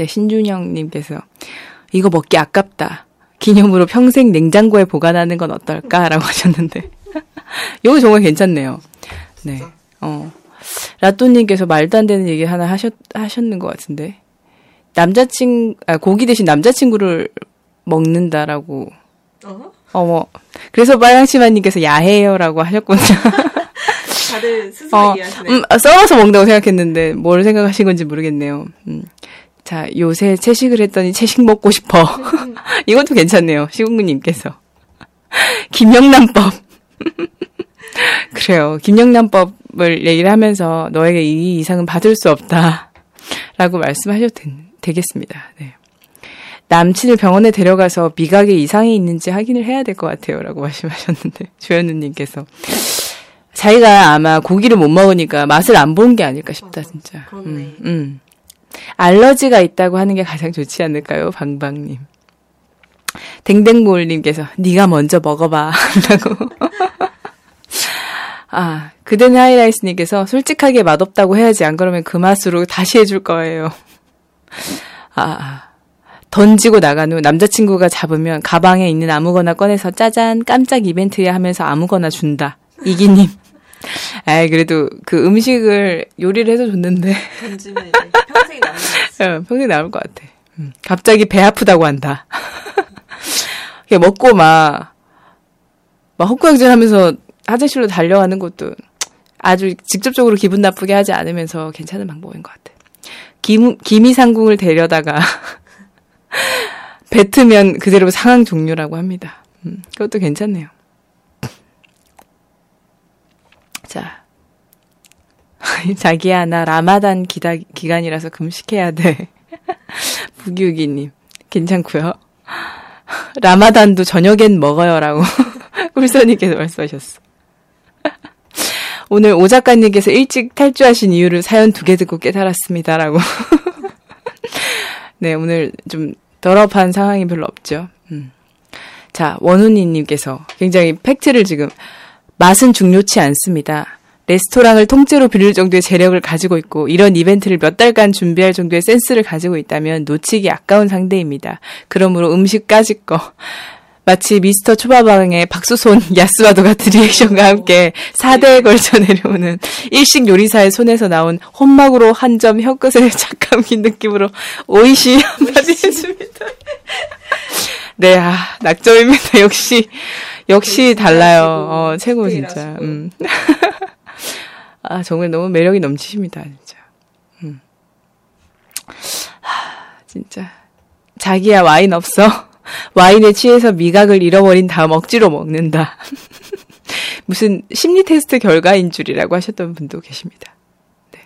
음. 네, 신준영님께서 이거 먹기 아깝다. 기념으로 평생 냉장고에 보관하는 건 어떨까라고 [laughs] 하셨는데 [laughs] 이거 정말 괜찮네요. 네. 어. 라또님께서 말도 안 되는 얘기 하나 하셨 하셨는 것 같은데 남자친 아, 고기 대신 남자친구를 먹는다라고. 어? 어머. 그래서 빨강치마님께서 야해요라고 하셨군요. [laughs] 다들 스스로 어, 얘기하시네. 음, 아, 썰어서 먹는다고 생각했는데 뭘 생각하신 건지 모르겠네요. 음. 자, 요새 채식을 했더니 채식 먹고 싶어. [laughs] 이것도 괜찮네요. 시군구님께서. [laughs] 김영란법. [laughs] 그래요. 김영란법을 얘기를 하면서 너에게 이 이상은 받을 수 없다. 라고 말씀하셔도 되, 겠습니다 네. 남친을 병원에 데려가서 미각에 이상이 있는지 확인을 해야 될 것 같아요. 라고 말씀하셨는데, 조현우님께서. 자기가 아마 고기를 못 먹으니까 맛을 안 본 게 아닐까 싶다, 진짜. 그렇네. 음, 음. 알러지가 있다고 하는 게 가장 좋지 않을까요, 방방님. 댕댕몰님께서 네가 먼저 먹어봐 라고. [laughs] 아, 그대는 하이라이스님께서 솔직하게 맛없다고 해야지 안 그러면 그 맛으로 다시 해줄 거예요. 아, 아. 던지고 나간 후 남자친구가 잡으면 가방에 있는 아무거나 꺼내서 짜잔 깜짝 이벤트야 하면서 아무거나 준다. 이기님. [laughs] 아이 그래도 그 음식을 요리를 해서 줬는데 던지면 평생이 남는 평생 나올 것 같아. 음, 갑자기 배 아프다고 한다. [laughs] 먹고 막, 막 헛구역질 하면서 화장실로 달려가는 것도 아주 직접적으로 기분 나쁘게 하지 않으면서 괜찮은 방법인 것 같아. 김, 기미상궁을 데려다가 [laughs] 뱉으면 그대로 상황 종료라고 합니다. 음, 그것도 괜찮네요. 자. [laughs] 자기야, 나 라마단 기다, 기간이라서 금식해야 돼. [laughs] 부기우기님. 괜찮고요 [laughs] 라마단도 저녁엔 먹어요라고 꿀선이께서 말씀하셨어. 오늘 오 작가님께서 일찍 탈주하신 이유를 사연 두 개 듣고 깨달았습니다라고. 네, 오늘 좀 더럽한 상황이 별로 없죠. 음. 자, 원훈이님께서 굉장히 팩트를 지금 맛은 중요치 않습니다. 레스토랑을 통째로 빌릴 정도의 재력을 가지고 있고 이런 이벤트를 몇 달간 준비할 정도의 센스를 가지고 있다면 놓치기 아까운 상대입니다. 그러므로 음식까지 거 마치 미스터 초밥왕의 박수손 [laughs] 야스와도 같은 리액션과 함께 4대에 걸쳐 내려오는 일식 요리사의 손에서 나온 혼막으로 한 점 혀끝에 [laughs] 착감긴 느낌으로 오이시 한마디 해줍니다. [laughs] 네, 아, 낙점입니다. 역시, 역시 달라요. 어, 최고, 진짜. 음. 아, 정말 너무 매력이 넘치십니다, 진짜. 음. 하, 진짜. 자기야, 와인 없어? [laughs] 와인에 취해서 미각을 잃어버린 다음 억지로 먹는다. [laughs] 무슨 심리 테스트 결과인 줄이라고 하셨던 분도 계십니다. 네.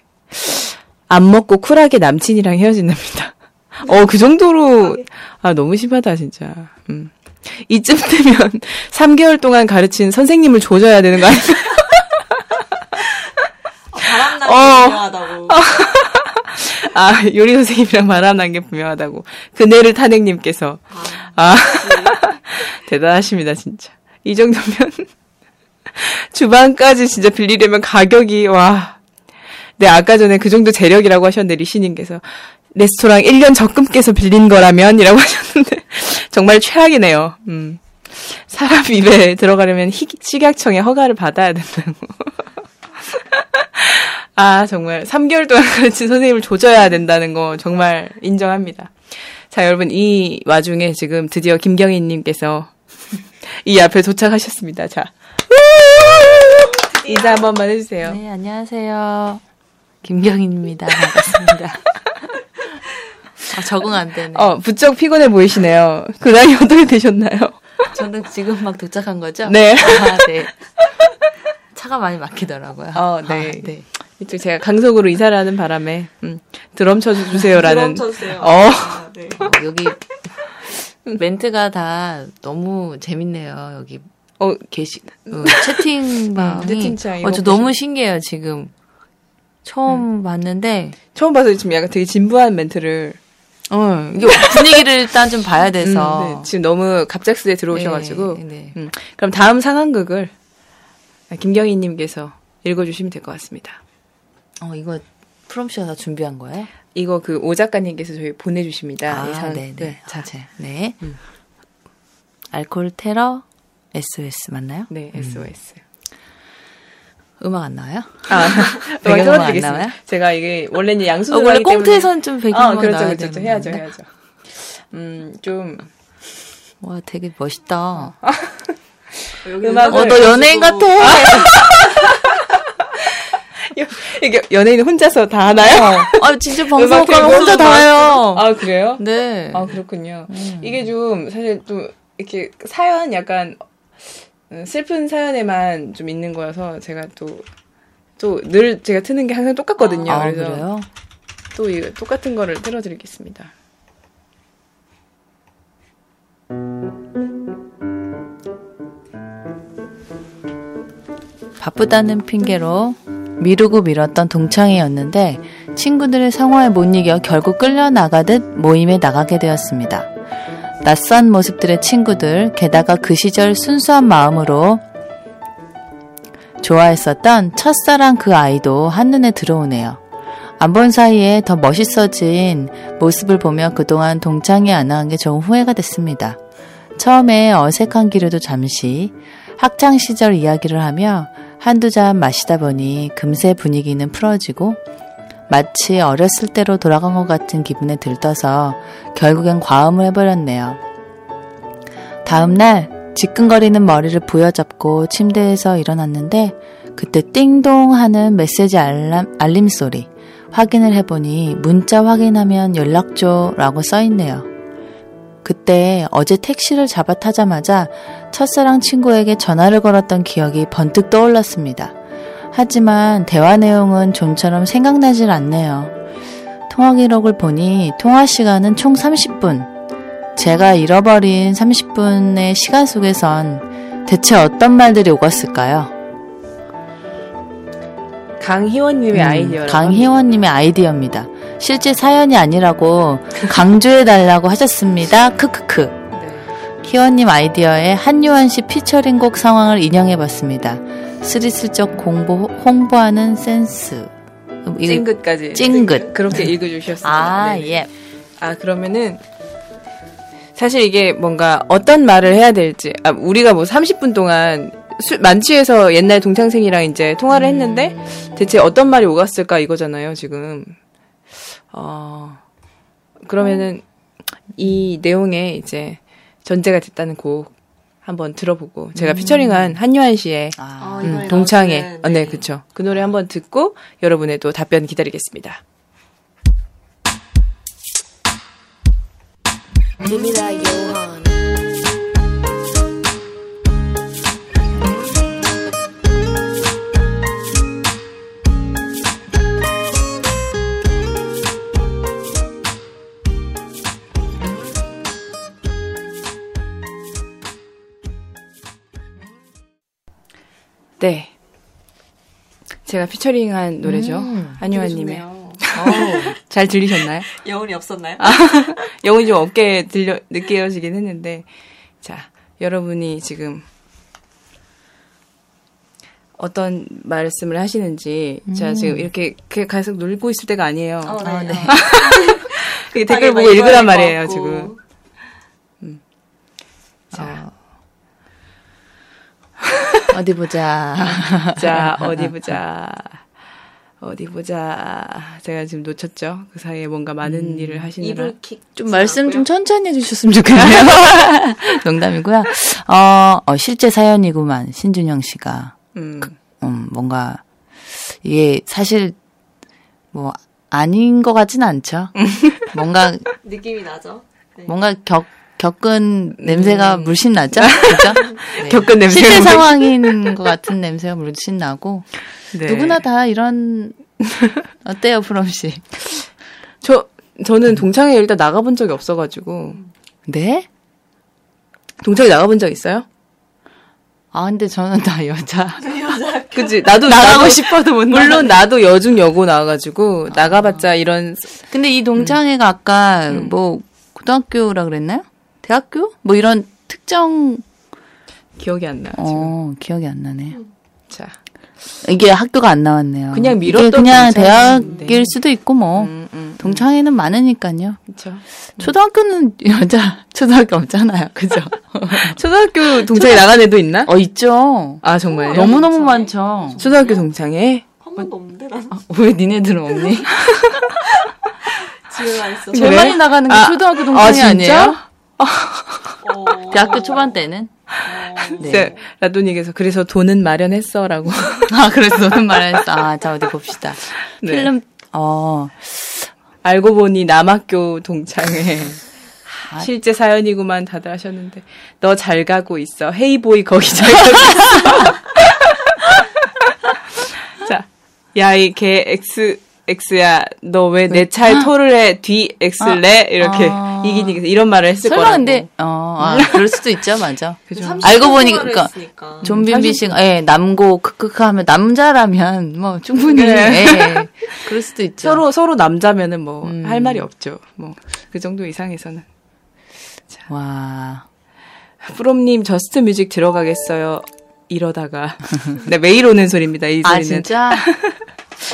안 먹고 쿨하게 남친이랑 헤어진답니다. [laughs] 어, 그 정도로, 아, 너무 심하다, 진짜. 음. 이쯤 되면 3개월 동안 가르친 선생님을 조져야 되는 거? 바 람나기 어. 중요하다고. [laughs] 아, 요리 선생님이랑 바람난 게 분명하다고. 그네를 탄핵님께서. 아, [laughs] 대단하십니다, 진짜. 이 정도면. [laughs] 주방까지 진짜 빌리려면 가격이, 와. 네, 아까 전에 그 정도 재력이라고 하셨는데, 리시님께서. 레스토랑 1년 적금 깨서 빌린 거라면? 이라고 하셨는데. 정말 최악이네요. 음. 사람 입에 들어가려면 희, 식약청의 허가를 받아야 된다고. 아, 정말 3개월 동안 [laughs] 가르친 선생님을 조져야 된다는 거 정말 인정합니다. 자, 여러분 이 와중에 지금 드디어 김경희 님께서 [laughs] 이 앞에 도착하셨습니다. 자. 인사 한 번만 해주세요. 네, 안녕하세요. 김경인입니다. 반갑습니다. 아, 적응 안 되네. 어, 부쩍 피곤해 보이시네요. 그 나이 [laughs] 어떻게 되셨나요? 저는 지금 막 도착한 거죠? 네. 아, 네. 차가 많이 막히더라고요. 어, 네. 아, 네. 이쪽 제가 강석으로 이사를 하는 바람에 음, 드럼 쳐주세요라는. 드럼 쳐주세요. 어. 아, 네. 어, 여기 멘트가 다 너무 재밌네요. 여기 어, 게시 어, 채팅방이 [laughs] 음, 채팅창이 어, 저 너무 신기해요. 지금 처음 봤는데 처음 봐서 지금 약간 되게 진부한 멘트를 어, 이게 분위기를 일단 좀 봐야 돼서 음, 네, 지금 너무 갑작스레 들어오셔가지고. 네, 네. 음, 그럼 다음 상황극을 김경희님께서 읽어주시면 될 것 같습니다. 어, 이거 프롬쇼가 다 준비한 거예요? 이거 그 오 작가님께서 저희 보내주십니다. 이 아, 상황. 네, 네. 자, 자, 네. 알코올 테러 SOS 맞나요? 네, SOS. 음악 안 나와요? 아, [laughs] 안 틀어드리겠습니다. 나와요? 제가 이게 원래는 어, 양수를 원래 꽁트에선 좀 배경음악 아, 그렇죠, 나와야 그렇죠, 되는 해야죠. 해야죠. 음, 좀 와, 되게 멋있다. 여기 음악을- 어, 너 연예인 같아. [laughs] [laughs] 이게 연예인 혼자서 다 하나요? 아, 진짜 [laughs] 방송 가면 혼자 다 해요. 아 그래요? 네. 아 그렇군요. 음. 이게 좀 사실 좀 이렇게 사연 약간 음, 슬픈 사연에만 좀 있는 거여서 제가 또 또 늘 제가 트는 게 항상 똑같거든요. 아, 그래서 그래요? 또 이거 똑같은 거를 틀어드리겠습니다. 바쁘다는 핑계로 미루고 미뤘던 동창회였는데 친구들의 성화에 못 이겨 결국 끌려 나가듯 모임에 나가게 되었습니다. 낯선 모습들의 친구들, 게다가 그 시절 순수한 마음으로 좋아했었던 첫사랑 그 아이도 한눈에 들어오네요. 안 본 사이에 더 멋있어진 모습을 보며 그동안 동창회 안 나간 게 좀 후회가 됐습니다. 처음에 어색한 기류도 잠시 학창 시절 이야기를 하며 한두 잔 마시다 보니 금세 분위기는 풀어지고 마치 어렸을 때로 돌아간 것 같은 기분에 들떠서 결국엔 과음을 해버렸네요. 다음날 지끈거리는 머리를 부여잡고 침대에서 일어났는데 그때 띵동 하는 메시지 알람, 알림 소리 확인을 해보니 문자 확인하면 연락 줘 라고 써있네요. 그때 어제 택시를 잡아 타자마자 첫사랑 친구에게 전화를 걸었던 기억이 번뜩 떠올랐습니다. 하지만 대화 내용은 좀처럼 생각나질 않네요. 통화 기록을 보니 통화 시간은 총 30분. 제가 잃어버린 30분의 시간 속에선 대체 어떤 말들이 오갔을까요? 강희원님의 음, 아이디어라고 강희원님의 아이디어입니다. 실제 사연이 아니라고 강조해달라고 하셨습니다. 크크크. 희원님 아이디어에 한유한 씨 피처링곡 상황을 인용해봤습니다. 스리슬쩍 공보, 홍보하는 센스. 음, 찡긋까지 찡긋. 그렇게 읽어주셨어요. 아, 네. 예. 아 그러면은 사실 이게 뭔가 어떤 말을 해야 될지 아, 우리가 뭐 30분 동안 술 만취해서 옛날 동창생이랑 이제 통화를 했는데 대체 어떤 말이 오갔을까 이거잖아요 지금 어 그러면은 이 내용에 이제 전제가 됐다는 곡 한번 들어보고 제가 피처링한 한유한 씨의 아, 이 음, 노래 동창회. 나오시는, 어, 네 그쵸. 그 노래 한번 듣고 여러분의 또 답변 기다리겠습니다. Give 네. 제가 피처링한 노래죠. 음, 한유아님의. 좋네요. [laughs] 잘 들리셨나요? 여운이 없었나요? [laughs] 영혼이 좀 없게 들려, 느껴지긴 했는데. 자, 여러분이 지금 어떤 말씀을 하시는지, 제가 지금 이렇게 그 계속 놀고 있을 때가 아니에요. 어, 네. 아, 네. [laughs] 댓글 막 보고 읽으란 말이에요. 지금. 자, 어 디 보자. [laughs] 자, 어디 보자. 어디 보자. 제가 지금 놓쳤죠? 그 사이에 뭔가 많은 일을 하시느라. 좀 말씀 좀 천천히 해주셨으면 좋겠네요. [laughs] 농담이고요. 어, 어, 실제 사연이구만, 신준영 씨가. 음. 음, 뭔가, 이게 사실, 뭐, 아닌 것 같진 않죠. [laughs] 뭔가, 느낌이 나죠. 네. 뭔가 겪, 겪은 냄새가 물씬 나죠? 그죠? [laughs] 네. 겪은 냄새가 실제 상황인 것 같은 냄새가 물씬 나고, 네. 누구나 다 이런, [laughs] 어때요, 프롬 씨? 저, 저는 동창회 일단 나가본 적이 없어가지고. 네? 동창회 나가본 적 있어요? 아, 근데 저는 다 여자. [laughs] 그치. 나도, 나가고 나도- 싶어도 못 물론 나도 여중 여고 나와가지고, 나가봤자 이런, 근데 이 동창회가 아까 뭐 고등학교라 그랬나요? 대학교? 뭐 이런 특정 기억이 안 나요, 지금. 어 기억이 안 나네. 자. 이게 학교가 안 나왔네요. 그냥 밀었던 그냥 동창인데. 대학일 수도 있고 뭐 음, 음, 동창회는 많으니까요. 그렇죠. 초등학교는 여자 초등학교 없잖아요. 그죠? [laughs] 초등학교 동창회 나간 애도 있나? 어 있죠. 아 정말요? 너무 너무 많죠. 초등학교 동창회? 한 번도 없는데 난왜 니네들은 없니? 집에 가 있어. 제일 많이 나가는 게 아, 초등학교 아, 동창회 진짜? 아니에요? 어. 대학교 초반 때는. 네. 네. 라도닉에서 그래서 돈은 마련했어라고. [laughs] 아 그래서 너는 말했어. 아, 자 어디 봅시다. 네. 필름 어 알고 보니 남학교 동창회. 아. 실제 사연이구만 다들 하셨는데 너 잘 가고 있어. 헤이보이 거기 잘 가고 있어. [laughs] 자, 야이 개 X X야 너 왜 내 차에 토를 해 뒤 X래 이렇게 아. 이기니까 이런 말을 했을 설마 거라고. 근데 어 아, 그럴 수도 있죠, 맞아. [laughs] 그죠? 알고 보니까 그러니까 있으니까. 좀비비 씨가 예 남고 크크크 하면 남자라면 뭐 충분히 네. 예 그럴 수도 [laughs] 있죠. 서로 서로 남자면은 뭐할 음. 말이 없죠. 뭐 그 정도 이상에서는. 와 프롬님 Just Music 들어가겠어요. 이러다가 [laughs] 네 매일 오는 소리입니다. 이아 소리는. 진짜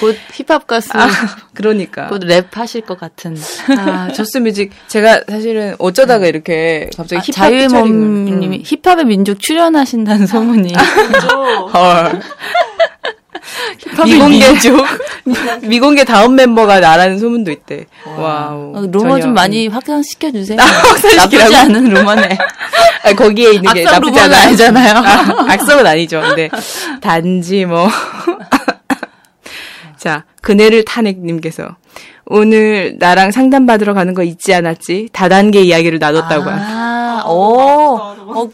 곧 힙합 가수 아, [laughs] 그러니까. 곧 랩 하실 것 같은 아, Just Music 제가 사실은 어쩌다가 이렇게 갑자기 아, 힙합 자유의 featuring을- 몸님이 음. 힙합의 민족 출연하신다는 소문이 [laughs] 헐. 힙합의 [laughs] 미공개 다음 멤버가 나라는 소문도 있대. wow. 어, 루머 전혀- 좀 많이 확산시켜 주세요. 아? 나쁘지 않은 루머네. 아, 거기에 있는 게 나쁘지 않아요. 아니잖아요. 아, 악성은 아니죠. 근데 단지 뭐. 자, 그네를 탄핵님께서 오늘 나랑 상담 받으러 가는 거 잊지 않았지? 다단계 이야기를 나눴다고. 하 아, 아, 오, 너무. 어,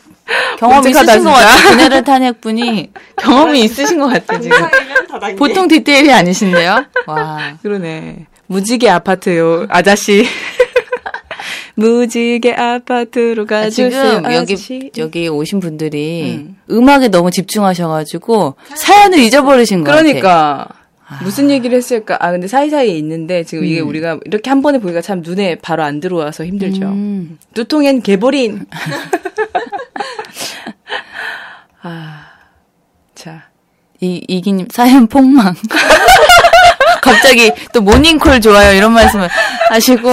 경험 있으신 것. 같아요. 그네를 탄핵 분이 [laughs] 경험이 있으신 것 같아요, 지금. 보통 디테일이 아니신데요? 와. 그러네. 무지개 아파트요, 아저씨. [laughs] 무지개 아파트로 아, 가주세요. 지금 여기 아저씨. 여기 오신 분들이 음. 음. 악에 너무 집중하셔가지고 사연을 잊어버리신 것 같아요. 그러니까. 무슨 얘기를 했을까? 아, 근데 사이사이에 있는데 지금 이게 우리가 이렇게 한 번에 보니까 참 눈에 바로 안 들어와서 힘들죠. 음. 두통엔 개보린. [laughs] 아, 자. 이 이기님 사연 폭망. [laughs] 갑자기 또 모닝콜 좋아요 이런 말씀을 하시고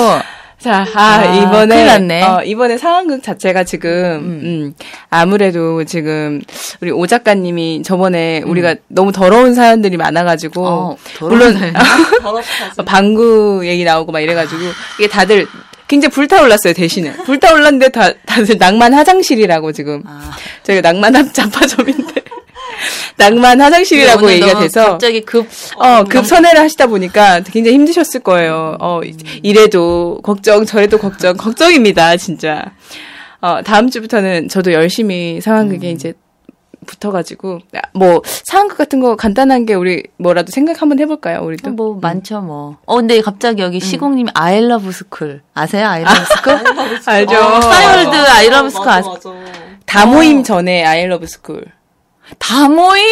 자, 아, 아, 이번에. 어, 이번에 상황극 자체가 지금, 음. 아무래도 지금, 우리 오 작가님이 저번에 우리가 너무 더러운 사연들이 많아가지고, 어, 물론. [laughs] 방구 얘기 나오고 막 이래가지고, 이게 다들 굉장히 불타올랐어요, 대신에. [laughs] 불타올랐는데 다, 다들 낭만 화장실이라고 지금. 아. 저희가 낭만 잡화점인데. [laughs] [laughs] 낭만 화장실이라고 오늘 얘기가 돼서. 갑자기 급 어, 급 선회를 하시다 보니까 굉장히 힘드셨을 거예요. 어, 이래도 걱정, 저래도 걱정, 걱정입니다, 진짜. 어, 다음 주부터는 저도 열심히 상황극에 이제 붙어가지고, 뭐, 상황극 같은 거 간단한 게 우리 뭐라도 생각 한번 해볼까요, 우리도? 뭐 많죠 뭐. 어 근데 갑자기 여기 시공님이 아이러브 스쿨 아세요 아이러브 스쿨? [laughs] 알죠. 어, 싸이월드 맞아, 아이러브 스쿨 아세요? 맞아. 다 모임 전에 아이러브 스쿨. 다 모임.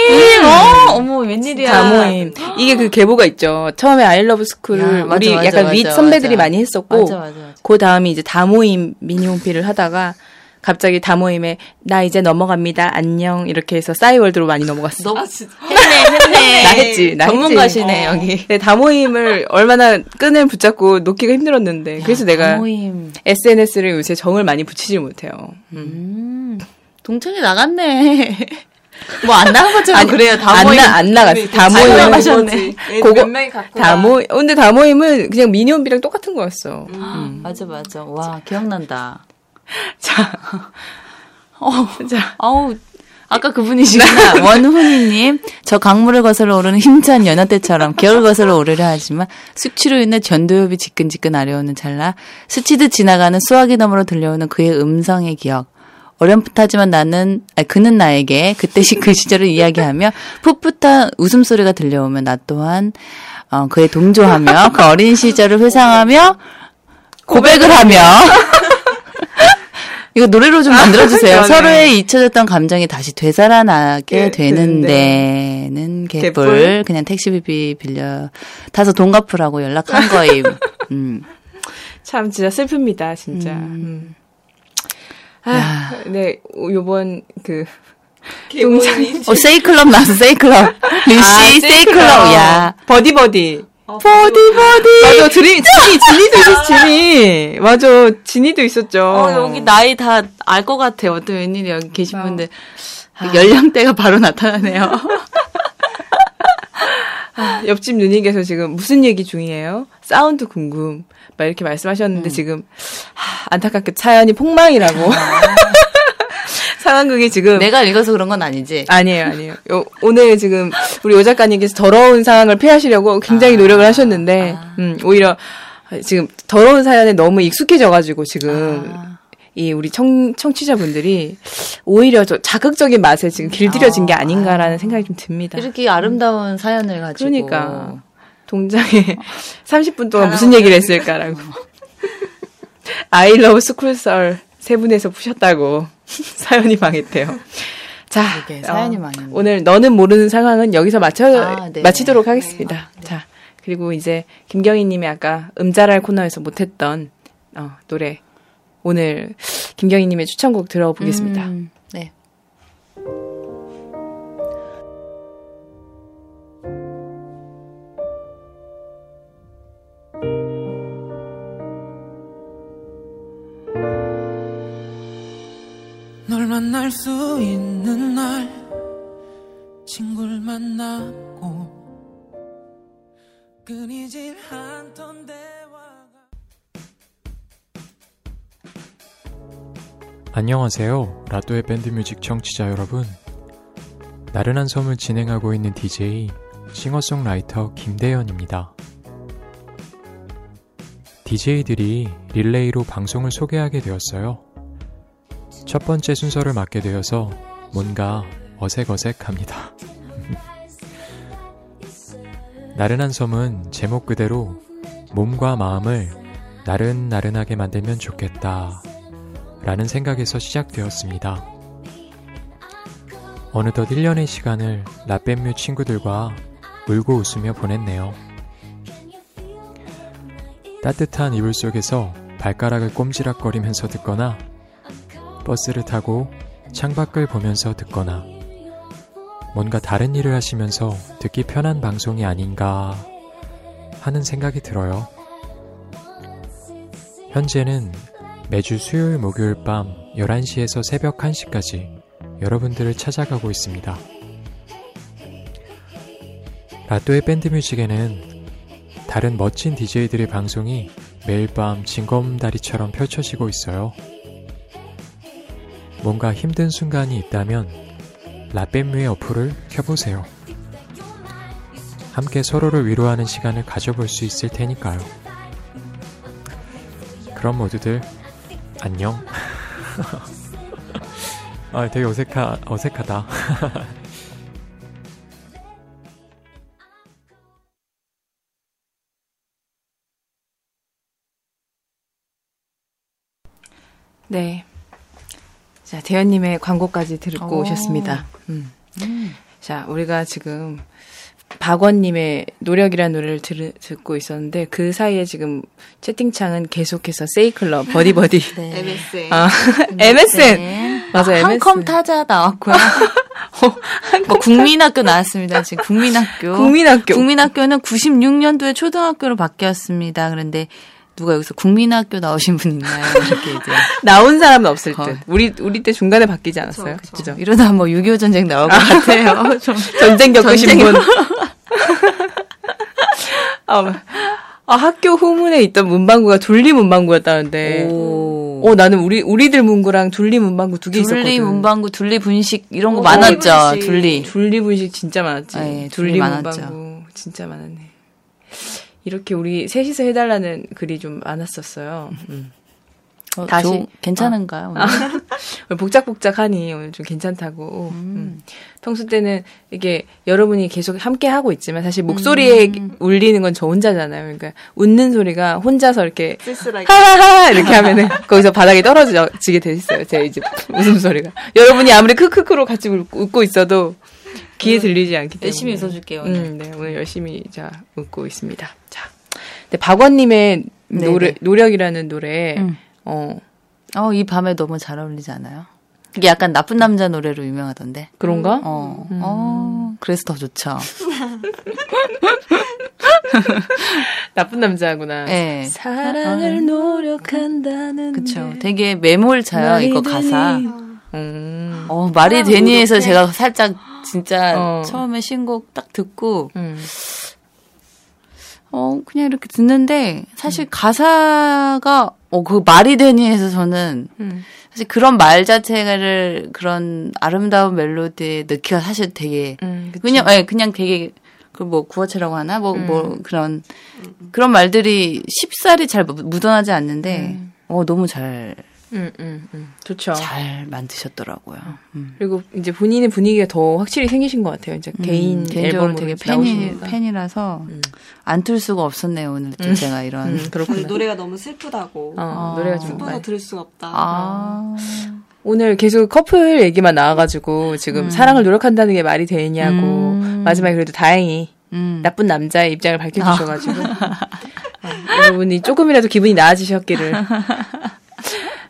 어 어머 웬일이야. 다 모임. 이게 그 계보가 있죠. 처음에 아이러브 스쿨을 야, 맞아, 우리 맞아, 약간 맞아, 윗 선배들이. 많이 했었고, 맞아 맞아 맞아. 그 다음에 이제 다 모임 미니홈피를 하다가 갑자기 다 모임에 나 이제 넘어갑니다 안녕 이렇게 해서 싸이월드로 많이 넘어갔어. 너 아. 했네 했네. [laughs] 나 했지, 나 전문가시네 어. 여기. 네, 다 모임을 얼마나 끈을 붙잡고 놓기가 힘들었는데 그래서 내가 다 모임. SNS를 요새 정을 많이 붙이질 못해요. 음. 동창회 나갔네. 뭐 안 나간 것처럼 그래요. 다 안, 모임. 나, 안 나갔어. 다 모임 잘은 나가셨네. 그거- 몇 명이 갖고 다모 근데 다 모임은 그냥 미니홈피랑 똑같은 거였어. 맞아 맞아. 와 기억난다. [laughs] 자, 어. 자, 아우 아까 그분이시구나 [laughs] 원훈이님 저 강물을 거슬러 오르는 힘찬 연어 때처럼 겨울 거슬러 오르려 하지만 숙취로 인해 전두엽이 지끈지끈 아려오는 찰나 스치듯 지나가는 수화기 너머로 들려오는 그의 음성의 기억 어렴풋하지만 나는 아니, 그는 나에게 그때 시- 그 시절을 이야기하며 풋풋한 웃음소리가 들려오면 나 또한 어, 그에 동조하며 그 어린 시절을 회상하며 고백을 하며 [laughs] 이거 노래로 좀 만들어주세요. 그러네. 서로의 잊혀졌던 감정이 다시 되살아나게 그, 되는 되는데. 데는 개뿔. 개뿔. 그냥 택시비비 빌려 타서 돈 갚으라고 연락한 거임. [laughs] 음. 참 진짜 슬픕니다, 진짜. 음. 아, 네, 요번 그 동장이 어, 세이클럽 나왔어, 세이클럽. 리씨, 세이클럽, 야. 버디 버디. 버디, 버디. 맞아, 드림, 지니, 지니도 있었어, [laughs] 지니. 맞아, 지니도 있었죠. 어, 여기 나이 다 알 것 같아요. 어떤 웬일이 여기 계신 분들. 아, 연령대가 바로 나타나네요. [laughs] 아, 옆집 누님께서 지금 무슨 얘기 중이에요? 사운드 궁금. 막 이렇게 말씀하셨는데 지금 하, 안타깝게 사연이 폭망이라고. [laughs] 상황극이 지금 내가 읽어서 그런 건 아니지. 아니에요, 아니에요. 요- 오늘 지금 우리 오 작가님께서 더러운 상황을 피하시려고 굉장히 노력을 하셨는데, 음, 오히려 지금 더러운 사연에 너무 익숙해져가지고 지금 아. 이 우리 청, 청취자분들이 오히려 저 자극적인 맛에 지금 길들여진 게 아닌가라는 생각이 좀 듭니다. 이렇게 아름다운 사연을 가지고. 그러니까 동장에 [laughs] 30분 동안 무슨 얘기를 했을까라고. 아이러브 스쿨썰 세 분에서 푸셨다고 [laughs] 사연이 망했대요. 자, 사연이 망했네. 오늘 너는 모르는 상황은 여기서 마쳐 아, 네. 마치도록 하겠습니다. 자, 그리고 이제 김경희 님이 아까 음자랄 코너에서 못했던 어, 노래 오늘 김경희님의 추천곡 들어보겠습니다. 음, 네. 널 만날 수 있는 날 친구를 만나고 끊이질 않던 대 안녕하세요. 라또의 밴드뮤직 청취자 여러분. 나른한 섬을 진행하고 있는 DJ 싱어송라이터 김대현입니다. DJ들이 릴레이로 방송을 소개하게 되었어요. 첫 번째 순서를 맡게 되어서 뭔가 어색어색합니다. [laughs] 나른한 섬은 제목 그대로 몸과 마음을 나른나른하게 만들면 좋겠다. 라는 생각에서 시작되었습니다. 어느덧 1년의 시간을 라뱀뮤 친구들과 울고 웃으며 보냈네요. 따뜻한 이불 속에서 발가락을 꼼지락거리면서 듣거나 버스를 타고 창밖을 보면서 듣거나 뭔가 다른 일을 하시면서 듣기 편한 방송이 아닌가 하는 생각이 들어요. 현재는 매주 수요일 목요일 밤 11시에서 새벽 1시까지 여러분들을 찾아가고 있습니다. 라또의 밴드뮤직에는 다른 멋진 DJ들의 방송이 매일 밤 징검다리처럼 펼쳐지고 있어요. 뭔가 힘든 순간이 있다면 라뱀뮤의 어플을 켜보세요. 함께 서로를 위로하는 시간을 가져볼 수 있을 테니까요. 그럼 모두들 안녕. 아, 되게 어색하, 어색하다. [laughs] 네. 자, 대현님의 광고까지 듣고 오. 오셨습니다. 음. 자, 우리가 지금 박원님의 노력이라는 노래를 들, 듣고 있었는데 그 사이에 지금 채팅창은 계속해서 세이클럽, 버디버디. [laughs] 네. MSN. 아, MSN. [laughs] 네. 맞아, 한컴 MSN. 타자 나왔고요. [laughs] 뭐 국민학교 나왔습니다. 지금 국민학교. 국민학교. 국민학교는 96년도에 초등학교로 바뀌었습니다. 그런데 누가 여기서 국민학교 나오신 분 있나요? 이렇게 이제 [laughs] 나온 사람은 없을 듯. 어. 우리, 우리 때 중간에 바뀌지 않았어요? 그죠? 이러다 뭐 6.25 전쟁 나올 것 같아요. [laughs] 좀 전쟁 겪으신. 분. [laughs] 아, 아, 학교 후문에 있던 문방구가 둘리 문방구였다는데. 오. 어, 나는 우리, 우리들 문구랑 둘리 문방구 두 개 있었거든. 둘리 문방구, 둘리 분식 이런 거 어, 많았죠. 분식. 둘리. 둘리 분식 진짜 많았지. 네, 둘리 둘리 많았죠. 문방구 진짜 많았네. 이렇게 우리 셋이서 해달라는 글이 좀 많았었어요. 음. 어, 다시- 좀 괜찮은가요? 오늘? [laughs] 오늘 복작복작하니 오늘 좀 괜찮다고. 음. 평소 때는 이게 여러분이 계속 함께 하고 있지만 사실 목소리에 음. 울리는 건 저 혼자잖아요. 그러니까 웃는 소리가 혼자서 이렇게 쓸쓸하게. 하하하 이렇게 하면은 거기서 바닥에 떨어지게 돼 있어요. 제 이제 웃음 소리가. 여러분이 아무리 크크크로 같이 웃고 있어도 귀에 들리지 않기 때문에 열심히 웃어줄게요. 오늘. 음, 네, 오늘 열심히 자 웃고 있습니다. 자, 근데 박원님의 네, 노래 네. 노력이라는 노래, 음. 어, 어, 이 밤에 너무 잘 어울리지 않아요? 그게 약간 나쁜 남자 노래로 유명하던데. 그런가? 어, 어, 그래서 더 좋죠. [laughs] 나쁜 남자구나. 예. 사랑을 노력한다는. 그쵸. 되게 매몰차요, 이거 가사. 음. 어, 말이 되니에서 제가 살짝 진짜 어. 처음에 신곡 딱 듣고, 음. 어, 그냥 이렇게 듣는데, 사실 가사가, 어, 그 말이 되니에서 저는, 음. 사실 그런 말 자체를 그런 아름다운 멜로디에 넣기가 사실 되게, 음. 그냥, 예, 그냥 되게, 그뭐 구어체라고 하나? 뭐, 뭐, 그런, 그런 말들이 쉽사리 잘 묻- 묻어나지 않는데, 어, 너무 잘, 음, 음, 음. 좋죠. 잘 만드셨더라고요. 음. 그리고 이제 본인의 분위기가 더 확실히 생기신 것 같아요. 이제 개인 개인적으로 되게 팬이. 팬이라서, 음. 안틀 수가 없었네요, 오늘 또 제가 이런. 음, 그렇구나. 노래가 너무 슬프다고. 어, 아. 노래가 좀 슬퍼서. 들을 수가 없다. 아. 오늘 계속 커플 얘기만 나와가지고 지금 사랑을 노력한다는 게 말이 되냐고 음. 마지막에 그래도 다행히 음. 나쁜 남자의 입장을 밝혀주셔가지고 어, 여러분이 조금이라도 기분이 나아지셨기를 [laughs]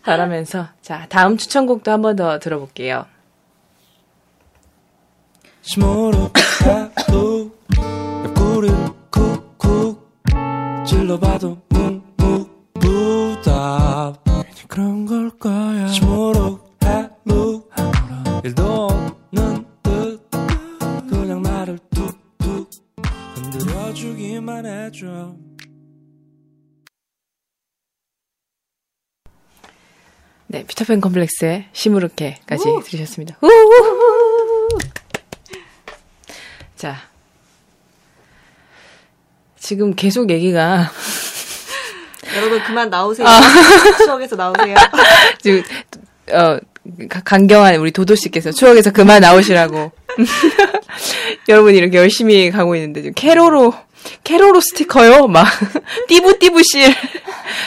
바라면서. 자 다음 추천곡도 한 번 더 들어볼게요. 그런 걸 거야. 시무룩하고 일도 없는 듯 그냥 나를 툭툭 흔들어 주기만 해줘 네 피터팬 컴플렉스의 시무르케까지 들으셨습니다. 우후후후. 자 지금 계속 얘기가 [laughs] 여러분 그만 나오세요. 아. 추억에서 나오세요. [laughs] 지금 어 가- 강경한 우리 도도 씨께서 추억에서 그만 나오시라고 [laughs] 여러분이 이렇게 열심히 가고 있는데 지금 캐로로 캐로로 스티커요? 막 [laughs] 띠부띠부실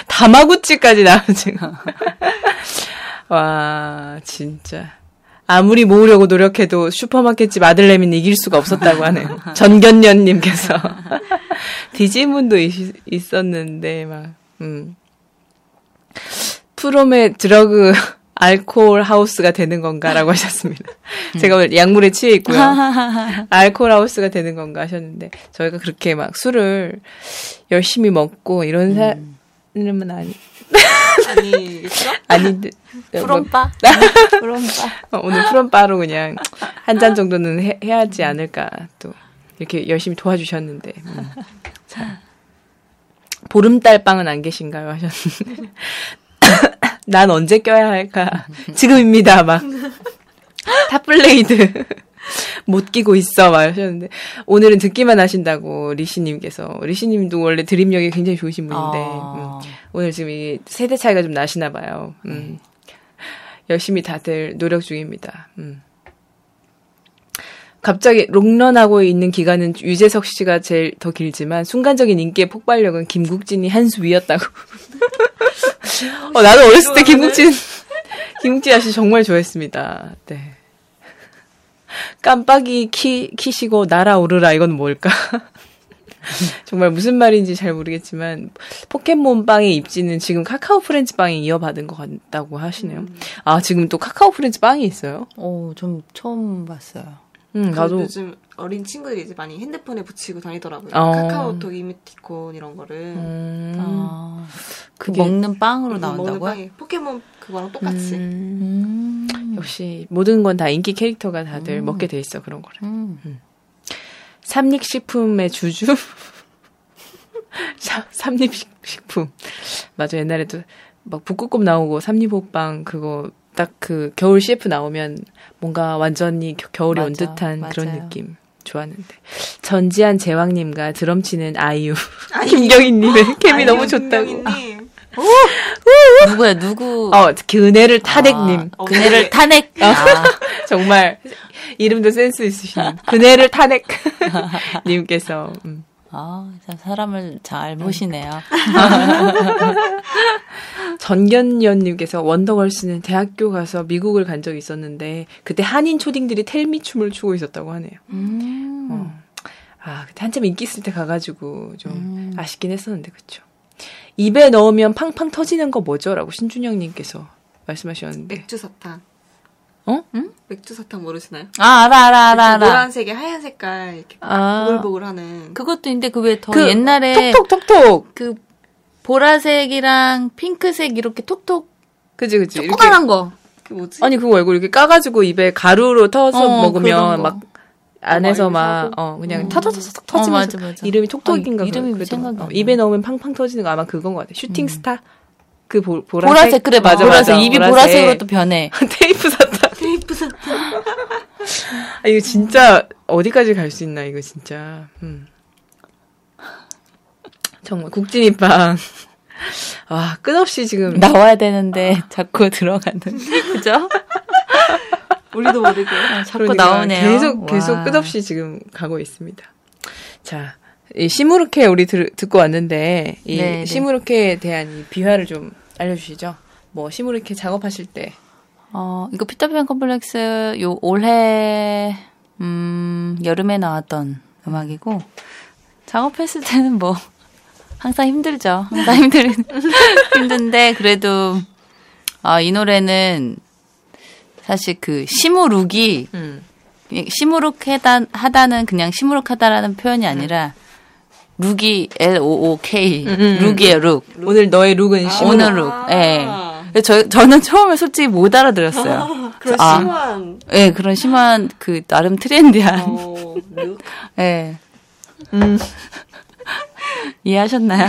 다마구찌까지 나오고 지금 와 진짜. 아무리 모으려고 노력해도 슈퍼마켓집 아들내미는 이길 수가 없었다고 하네요. [laughs] 전견년님께서. [laughs] 디지문도 있, 있었는데 막 음. 프롬의 드러그 알코올 하우스가 되는 건가라고 [laughs] 하셨습니다. 제가 오늘 약물에 취해 있고요. 알코올 하우스가 되는 건가 하셨는데 저희가 그렇게 막 술을 열심히 먹고 이런 사람은 아니 아니겠죠? [laughs] 아닌데 뭐, 프롬바? 프롬바. [laughs] 어, 오늘 프롬바로 그냥 한 잔 정도는 해, 해야지 않을까 또 이렇게 열심히 도와주셨는데 음. 자. 보름달 빵은 안 계신가요 하셨는데 난 언제 껴야 할까 [laughs] 지금입니다 막 [laughs] 탑블레이드 [laughs] 못 끼고 있어 막 하셨는데 오늘은 듣기만 하신다고 리시님께서 리시님도 원래 드립력이 굉장히 좋으신 분인데 아. 음. 오늘 지금 이 세대 차이가 좀 나시나 봐요. 음. 열심히 다들 노력 중입니다. 음. 갑자기 롱런하고 있는 기간은 유재석 씨가 제일 더 길지만 순간적인 인기의 폭발력은 김국진이 한 수 위였다고. 어, 나도 어렸을 때 김국진 [laughs] 김국진 아씨 정말 좋아했습니다. 네. 깜빡이 키 키시고 날아오르라 이건 뭘까? [laughs] 정말 무슨 말인지 잘 모르겠지만 포켓몬 빵의 입지는 지금 카카오 프렌즈 빵이 이어받은 것 같다고 하시네요. 아 지금 또 카카오 프렌즈 빵이 있어요? 오, 좀 처음 봤어요. 음 나도 요즘 어린 친구들이 이제 많이 핸드폰에 붙이고 다니더라고요. 어. 카카오톡 이모티콘 이런 거를. 음, 아, 그 먹는 빵으로 나온다고요? 빵이 포켓몬 그거랑 똑같이. 음, 음. 역시 모든 건 다 인기 캐릭터가 다들 먹게 돼 있어 그런 거를. 음. 삼립식품의 주주? [laughs] 사- 삼립식품. 맞아, 옛날에도 막 북극곰 나오고 삼립호빵 그거 딱 그 겨울 CF 나오면 뭔가 완전히 겨- 겨울이 온 맞아, 듯한 그런 맞아요. 느낌 좋았는데. 전지한 제왕님과 드럼 치는 아이유. [laughs] 김경희님의 [laughs] 케미 너무 좋다고. 김경희님. 누구야, 누구? 어, 그네를 타넥님. 아, 그네를 탄핵. 아, [laughs] 정말 이름도 센스 있으신 그네를 타넥 님께서 음. 아, 참 사람을 잘 보시네요. [laughs] 전견연님께서 원더걸스는 대학교 가서 미국을 간 적이 있었는데 그때 한인 초딩들이 텔미 춤을 추고 있었다고 하네요. 음. 어. 아 그때 한참 인기 있을 때 가가지고 좀 음. 아쉽긴 했었는데 그쵸. 입에 넣으면 팡팡 터지는 거 뭐죠?라고 신준영님께서 말씀하셨는데 맥주 사탕. 맥주 사탕 모르시나요? 아, 알아, 알아, 알아, 알아. 노란색에 하얀 색깔 이렇게 아. 보글보글하는 그것도 있는데 그 왜 더 그 옛날에 톡톡톡톡. 그 보라색이랑 핑크색 이렇게 톡톡 그지 그지. 조그만한 거. 그 뭐지? 아니 그거 말고 이렇게 까가지고 입에 가루로 털어서 어, 먹으면 거. 막 안에서 막 어 그냥 음. 어, 터지면서 맞아, 맞아. 이름이 톡톡인가 아, 이름이 그래도 생각이 안 어, 나. 입에 넣으면 팡팡 터지는 거 아마 그건 것 같아. Shooting Star 그 보, 보라색 보라색 그래 맞아 맞아, 보라색 맞아. 입이 보라색. 보라색 으로 또 변해. [laughs] 테이프 사탕. 사탕. 아, 이거 진짜 어디까지 갈 수 있나 이거 진짜. 음. 정말 국진이빵. 와 끝없이 지금 나와야 되는데 자꾸 들어가는 [laughs] 그죠? 우리도 모르게. 자꾸 그러니까 나오네요. 계속 계속 와. 끝없이 지금 가고 있습니다. 자, 이 시무르케 우리 들, 듣고 왔는데 이 네, 네. 시무르케에 대한 이 비화를 좀 알려주시죠. 뭐 시무르케 작업하실 때 어 이거 피터팬 컴플렉스 요 올해 음 여름에 나왔던 음악이고 작업했을 때는 뭐 [laughs] 항상 힘들죠. 항상 힘들 [laughs] 힘든데 그래도 아 이 노래는 사실 그 시무룩이 음. 그냥 시무룩 하다 하다는 그냥 시무룩하다라는 표현이 아니라 룩이 L O O K 음. 룩이에요 룩. 오늘 너의 룩은 시무르 오늘 룩. 예. 저 저는 처음에 솔직히 못 알아들었어요. 그런 아. 심한. 예, 그런 심한 그 나름 trendy한. 어, 루- 예. [laughs] 음. [laughs] 이해하셨나요?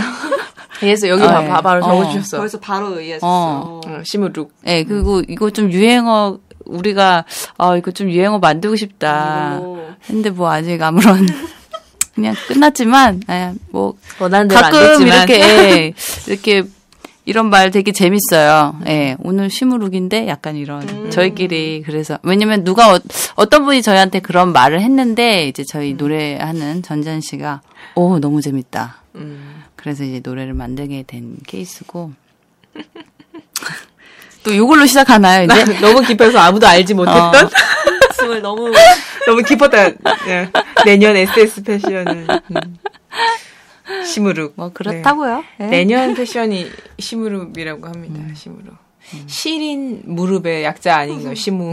그래서 여기 아, 봐, 예. 봐 바로 어. 적어주셨어. 거기서 바로 이해하셨어. 어. 어, 시무룩. 예, 그리고 이거 좀 유행어 우리가 아 이거 좀 유행어 만들고 싶다. 이걸로. 근데 뭐 아직 아무런 [laughs] 그냥 끝났지만 예, 뭐 원하는 대로 안 가끔 됐지만 이렇게 예, 이렇게 이런 말 되게 재밌어요. 예, 오늘 시무룩인데 약간 이런 저희끼리 그래서 왜냐면 누가 어, 어떤 분이 저희한테 그런 말을 했는데 이제 저희 노래하는 전전 씨가 오 너무 재밌다. 음. 그래서 이제 노래를 만들게 된 케이스고 [laughs] 또 이걸로 시작하나요 이제? 너무 깊어서 아무도 알지 못했던 [laughs] 숨을 너무 너무 깊었다. 예. 내년 SS 패션은 음. [laughs] 시무룩. 뭐 그렇다고요. 네. 예. 내년 [laughs] 패션이 시무룩이라고 합니다. 시무룩. 시린 무릎의 약자 아닌가요? 시무.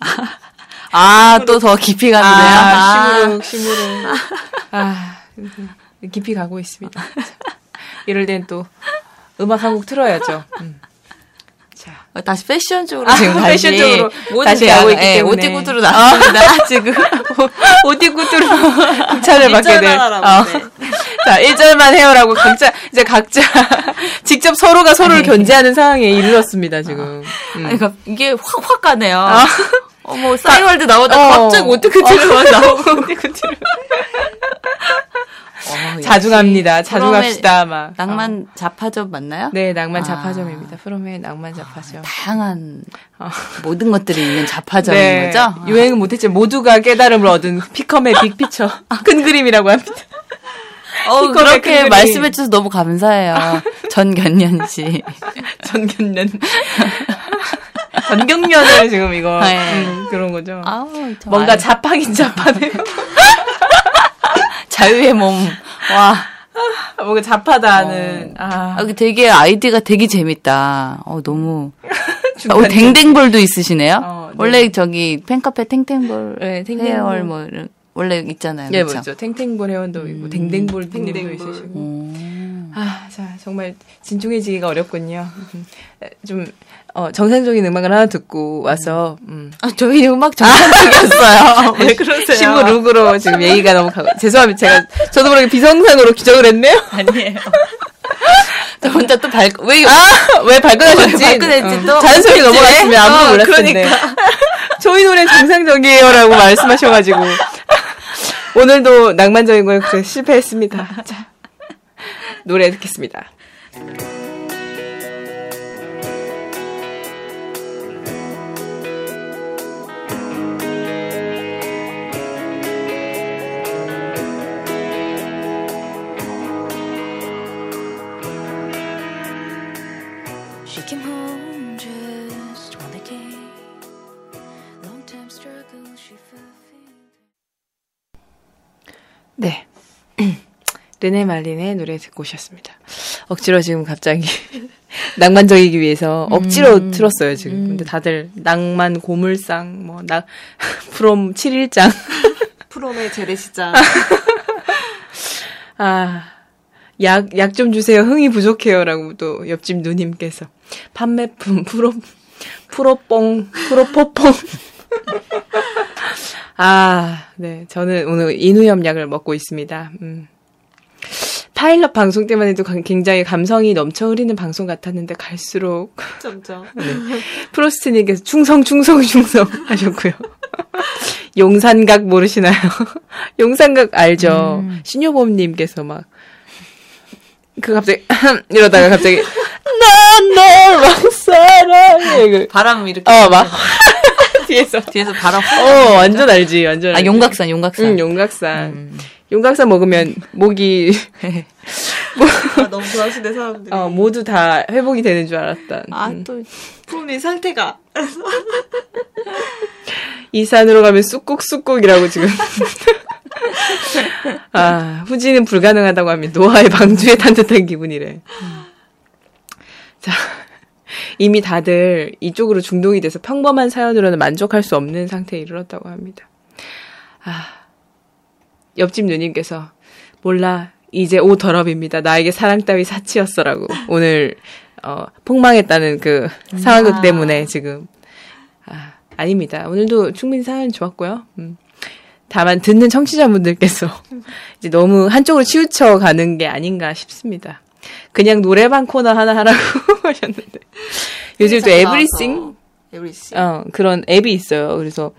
[laughs] 아 또 더 깊이 가는데요. 아, 시무룩, 시무룩. 아, 깊이 가고 있습니다. 이럴 땐 또 음악 한 곡 틀어야죠. 음. 자, 어, 다시 패션 쪽으로 아, 지금 다시 패션 쪽으로 다시 게 가고 아, 있기 예, 때문에. 오티구두로 나왔습니다. 지금 오디구두로 극찬을 받게 될. 어. 하라고, 자, 1절만 해요라고 각자, 이제 각자 [laughs] 직접 서로가 서로를 견제하는 상황에 이르렀습니다, 지금. 음. 아니, 그러니까 이게 확 확 가네요. 아. 어머 싸이월드 나오다 어. 갑자기 오티구두로 나오고 [laughs] 오디구두로. [laughs] 어, 자중합니다. 자중합시다, 아마. 프롬의 낭만 자파점 맞나요? 네, 낭만 아. 자파점입니다. 프롬의 낭만 자파점. 다양한 어. 모든 것들이 있는 자파점인 네, 거죠? 유행은 못했지만 모두가 깨달음을 얻은 피컴의 빅피처. 큰 그림이라고 합니다. 어, 그렇게 큰 말씀해 주셔서 너무 감사해요. [laughs] 전견년 씨. 전경련. 전경련을 지금 이거 네. 음, 그런 거죠. 아우, 저 뭔가 알- 자팡인 자파네요. 자유의 몸. 와. 뭔가 자파다는 아, 아, 그 되게 아이디가 되게 재밌다. 어, 너무. [laughs] 어, 중간 댕댕볼도 있으시네요. 어, 네. 원래 저기 팬카페 탱탱볼 네, 탱탱볼. 헤어얼 뭐 이런 원래 있잖아요. 예, 그쵸? 뭐죠. 탱탱볼 회원도 있고 댕댕볼 댕댕도. 있으시고. 음. 아, 자, 정말 진중해지기가 어렵군요. 음, [laughs] 좀 어, 정상적인 음악을 하나 듣고 와서 음. 아, 저희 음악 정상적이었어요. [laughs] 왜 그러세요? 시무 룩으로 지금 얘기가 너무 가고 죄송합니다. 제가 저도 모르게 비성상으로 기적을 했네요. [laughs] 아니에요. 저 혼자 또 발, 왜, 아, 왜 발끈하셨지? 왜 발끈했지 어, 또? 자연스럽게 그치? 넘어갔으면 아무도 어, 몰랐을 텐데. 저희 노래 정상적이에요라고 말씀하셔가지고 오늘도 낭만적인 걸 그래서 실패했습니다. 자, 노래 듣겠습니다. 르네 말린의 노래 듣고 오셨습니다. 억지로 지금 갑자기 [laughs] 낭만적이기 위해서 억지로 음. 틀었어요, 지금. 음. 근데 다들 낭만 고물상, 뭐, 나, [laughs] 프롬 7일장. [laughs] 프롬의 재래시장. 아, 약, 약 좀 주세요. 흥이 부족해요. 라고 또 옆집 누님께서. 판매품, 프로, 프로뽕, 프로포뽕. 아, 네. 저는 오늘 인후염 약을 먹고 있습니다. 음. 파일럿 방송 때만 해도 강- 굉장히 감성이 넘쳐 흐르는 방송 같았는데 갈수록 점점. [laughs] 프로스트님께서 충성, 충성, 충성 [laughs] 하셨고요. [laughs] 용산각 모르시나요? 용산각 알죠? 신효범님께서 막, 그 갑자기, 이러다가 갑자기, 난널막 사랑해. 그, 바람 이렇게. 어, 막, 뒤에서. 뒤에서 바람. 어, 완전 알지, 완전 아, 알지. 용각산, 용각산. 응, 용각산. 용각산 먹으면 목이, [laughs] 아, 너무 좋아하시네, 사람들이. 어, 모두 다 회복이 되는 줄 알았다. 아, 음. 또, 프롬의 상태가. 이 산으로 가면 쑥국쑥국이라고 지금. [laughs] 아, 후지는 불가능하다고 하면 노아의 방주에 탄 듯한 기분이래. 자, 이미 다들 이쪽으로 중독이 돼서 평범한 사연으로는 만족할 수 없는 상태에 이르렀다고 합니다. 아, 옆집 누님께서 몰라 이제 오 더럽입니다. 나에게 사랑 따위 사치였어라고 오늘 어, 폭망했다는 그 상황극 때문에 지금 아, 아닙니다. 오늘도 충분히 사연 좋았고요. 음. 다만 듣는 청취자분들께서 [laughs] 이제 너무 한쪽으로 치우쳐 가는 게 아닌가 싶습니다. 그냥 노래방 코너 하나 하라고 [laughs] 하셨는데 요즘 또 에브리싱 에브리싱. 어, 그런 앱이 있어요. 그래서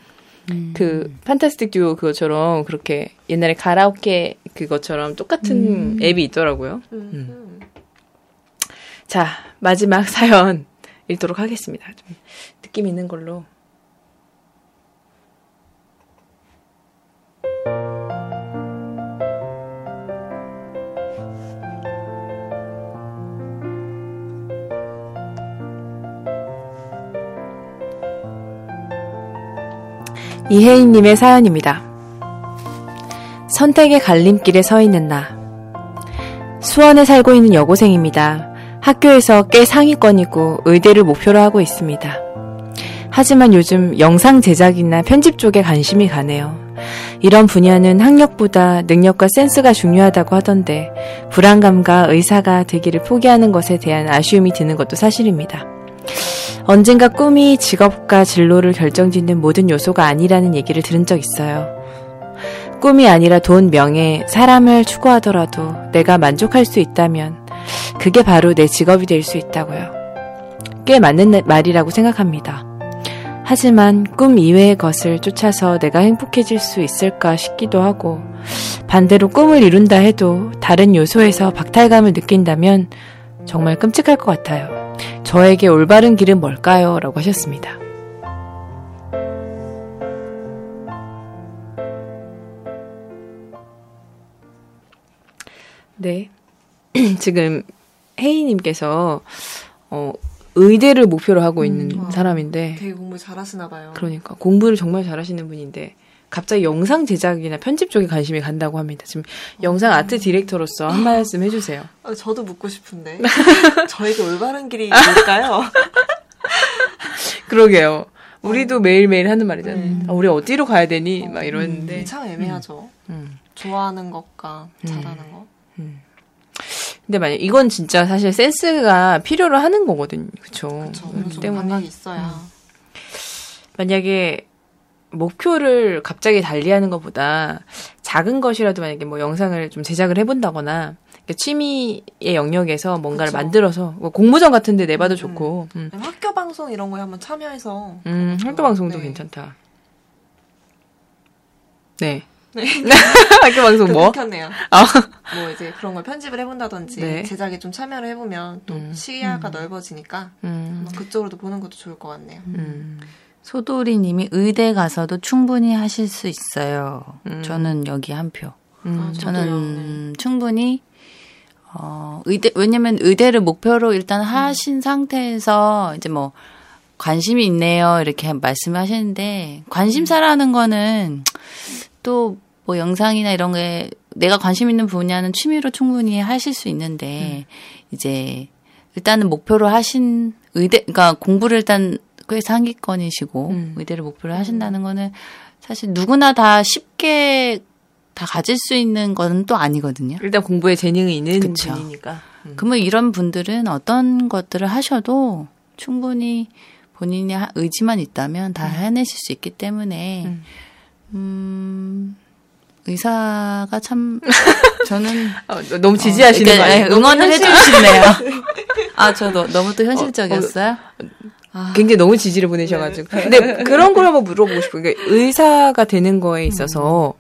그 판타스틱 듀오 그것처럼 그렇게 옛날에 가라오케 그것처럼 똑같은 앱이 있더라고요. 음. 자, 마지막 사연 읽도록 하겠습니다. 좀 느낌 있는 걸로. 이혜인님의 사연입니다. 선택의 갈림길에 서 있는 나. 수원에 살고 있는 여고생입니다. 학교에서 꽤 상위권이고 의대를 목표로 하고 있습니다. 하지만 요즘 영상 제작이나 편집 쪽에 관심이 가네요. 이런 분야는 학력보다 능력과 센스가 중요하다고 하던데 불안감과 의사가 되기를 포기하는 것에 대한 아쉬움이 드는 것도 사실입니다. 언젠가 꿈이 직업과 진로를 결정짓는 모든 요소가 아니라는 얘기를 들은 적 있어요. 꿈이 아니라 돈, 명예, 사람을 추구하더라도 내가 만족할 수 있다면 그게 바로 내 직업이 될 수 있다고요. 꽤 맞는 말이라고 생각합니다. 하지만 꿈 이외의 것을 쫓아서 내가 행복해질 수 있을까 싶기도 하고 반대로 꿈을 이룬다 해도 다른 요소에서 박탈감을 느낀다면 정말 끔찍할 것 같아요. 저에게 올바른 길은 뭘까요? 라고 하셨습니다. 네. [clears throat] 지금 혜이님께서, 어, 의대를 목표로 하고 있는 와. 사람인데, 되게 공부 잘하시나 봐요. 그러니까 공부를 정말 잘하시는 분인데, 갑자기 영상 제작이나 편집 쪽에 관심이 간다고 합니다. 지금 영상 아트 디렉터로서 한 말씀 해주세요. 아, 저도 묻고 싶은데. [laughs] 저에게 올바른 길이 뭘까요? [laughs] 그러게요. 우리도 매일매일 하는 말이잖아요. 음. 아, 우리 어디로 가야 되니? 막 이러는데. 참 애매하죠. 음. 좋아하는 것과 음. 잘하는 거. 근데 만약 이건 진짜 사실 센스가 필요로 하는 거거든요. 그쵸. 그렇죠. 어느 정도 때문에 감각이 있어야. 만약에 목표를 갑자기 달리하는 것보다 작은 것이라도 만약에 뭐 영상을 좀 제작을 해본다거나 취미의 영역에서 뭔가를 그쵸. 만들어서 뭐 공모전 같은데 내봐도 음, 좋고, 음, 아니면 학교 방송 이런 거에 한번 참여해서. 음, 학교 방송도 네. 괜찮다. 네. [laughs] [laughs] 학교 방송 뭐? 끊겼네요. 아. 뭐 이제 그런 걸 편집을 해본다든지 네. 제작에 좀 참여를 해보면 또 음. 시야가 넓어지니까 음, 아마 그쪽으로도 보는 것도 좋을 것 같네요. 음, 소도리 님이 의대 가서도 충분히 하실 수 있어요. 음. 저는 여기 한 표. 음. 아. 저는 충분히 어 의대 왜냐면 의대를 목표로 일단 하신 상태에서 이제 뭐 관심이 있네요 이렇게 말씀하시는데 관심사라는 거는 또 뭐 영상이나 이런 게 내가 관심 있는 분야는 취미로 충분히 하실 수 있는데 이제 일단은 목표로 하신 의대, 그러니까 공부를 일단 꽤 상위권이시고 음. 의대를 목표로 하신다는 거는 사실 누구나 다 쉽게 다 가질 수 있는 건 또 아니거든요. 일단 공부에 재능이 있는 그쵸. 분이니까. 음. 그러면 이런 분들은 어떤 것들을 하셔도 충분히 본인이 하- 의지만 있다면 다 해내실 수 있기 때문에 음. 음, 의사가 참 [laughs] 저는 어, 너무 지지하시는 그러니까 거 아니에요? 응원을 해주시네요. 아, 저도 너무 또 현실적이었어요. 굉장히 너무 지지를 보내셔가지고. 근데 그런 걸 한번 물어보고 싶어요. 그러니까 의사가 되는 거에 있어서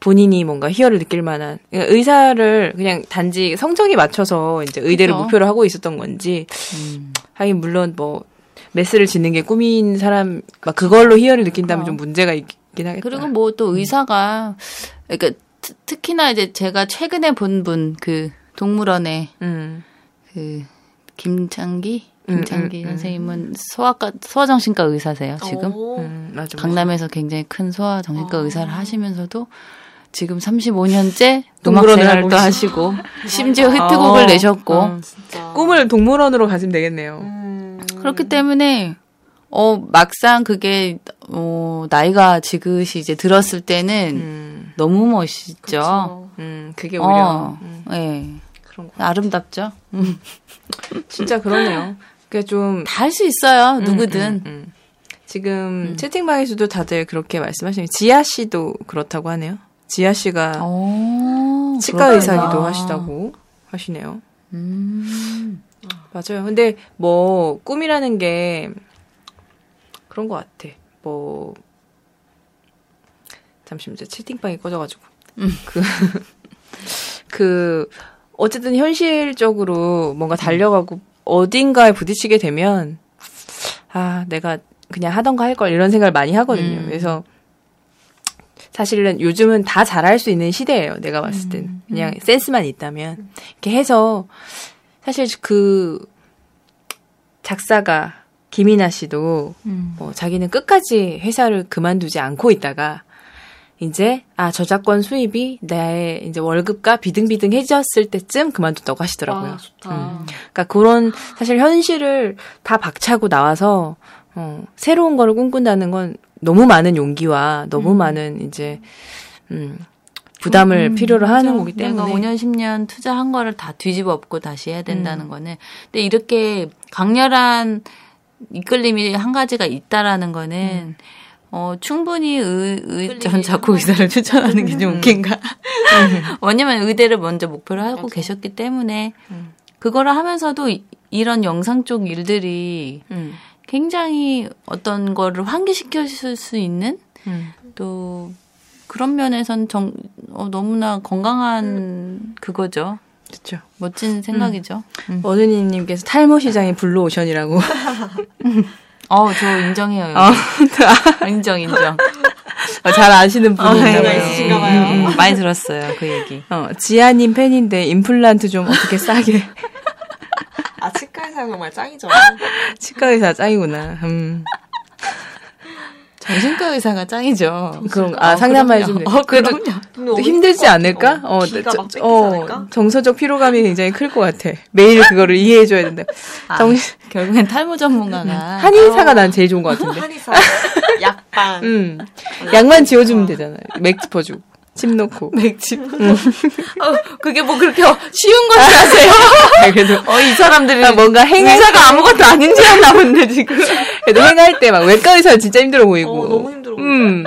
본인이 뭔가 희열을 느낄 만한 그러니까 의사를 그냥 단지 성적이 맞춰서 이제 의대를 그쵸. 목표로 하고 있었던 건지 음. 하긴 물론 뭐 메스를 짓는 게 꿈인 사람 막 그걸로 희열을 느낀다면 좀 문제가 있긴 하겠다. 그리고 뭐 또 의사가 그러니까 트- 특히나 이제 제가 최근에 본 분 그 동물원의 음. 그 김창기 음, 김창기 음, 음. 선생님은 소아과 소아정신과 의사세요 지금 오. 음, 맞아. 맞아. 강남에서 굉장히 큰 소아정신과 의사를 하시면서도 지금 35년째 음악 동물원을 생활도 하시고 [laughs] 심지어 히트곡을 어, 내셨고 어. 꿈을 동물원으로 가시면 되겠네요. 음. 그렇기 때문에 어 막상 그게 어 나이가 지긋이 이제 들었을 때는 음, 너무 멋있죠. 음, 그게 오히려 어, 음, 예. 그런 거. 아름답죠. 진짜 그러네요. 그게 좀 다 할 수 있어요. 음, 누구든. 음, 음. 지금 채팅방에서도 다들 그렇게 말씀하시는 지아 씨도 그렇다고 하네요. 지아 씨가 오, 치과 그렇구나. 의사기도 하시다고 하시네요. 음. 맞아요. 근데 뭐 꿈이라는 게 그런 것 같아. 뭐 잠시만 제 채팅방이 꺼져가지고 그 [laughs] 그 어쨌든 현실적으로 뭔가 달려가고 어딘가에 부딪히게 되면 아 내가 그냥 하던가 할 걸 이런 생각을 많이 하거든요. 음. 그래서 사실은 요즘은 다 잘할 수 있는 시대예요. 내가 봤을 땐 그냥 센스만 있다면 이렇게 해서 사실 그 작사가 김이나 씨도 음. 뭐 자기는 끝까지 회사를 그만두지 않고 있다가 이제 아 저작권 수입이 내 이제 월급과 비등비등해졌을 때쯤 그만뒀다고 하시더라고요. 와, 좋다. 그러니까 그런 사실 현실을 다 박차고 나와서 어, 새로운 거를 꿈꾼다는 건 너무 많은 용기와 너무 많은 이제 음, 부담을 음, 필요로 하는 맞아. 거기 때문에 내가 5년, 10년 투자한 거를 다 뒤집어 엎고 다시 해야 음. 된다는 거는. 근데 이렇게 강렬한 이끌림이 한 가지가 있다라는 거는 음. 어, 충분히 의, 의, 전 자꾸 의사를 추천하는 게 음. 좀 웃긴가. [laughs] 왜냐면 의대를 먼저 목표로 하고 계셨기 때문에 음. 그거를 하면서도 이, 이런 영상 쪽 일들이 음, 굉장히 어떤 거를 환기시켜줄 수 있는 음. 또 그런 면에선 정, 어, 너무나 건강한 그거죠. 그렇죠. 멋진 생각이죠. 음. 어느니님께서 탈모 시장이 블루오션이라고. [laughs] 어, 저 인정해요. 여기. 어, 인정, 인정. 어, 잘 아시는 분이 있나 네, 봐요. 있으신가 봐요. 음, 음. 많이 들었어요, 그 얘기. 어, 지아님 팬인데 임플란트 좀 어떻게 싸게. 아, 치과 의사 정말 짱이죠. [laughs] 치과 의사 짱이구나. 음. 정신과 의사가 짱이죠. 그럼 아 상담만 그럼요. 해주면 어, 그래도 그럼요. 힘들지 것 않을까? 어, 기가 저- 어, 않을까? 정서적 피로감이 굉장히 클 것 같아. 매일 그거를 이해해줘야 된다. 아, 정, 결국엔 탈모 전문가가 한의사가 난 제일 좋은 것 같은데. 한의사, 약방. 음, 약만 지워주면 되잖아요. 맥 짚어주고, 침 넣고. 맥집. 어, 그게 뭐 그렇게 쉬운 것이 아세요? 아, 그래도 어, 이 사람들이 아, 뭔가 행사 의사가 아무것도 아닌 줄 알나 본데 지금. 그래도 행할 때 막 외과 의사 진짜 힘들어 보이고. 어, 너무 힘들어. 음,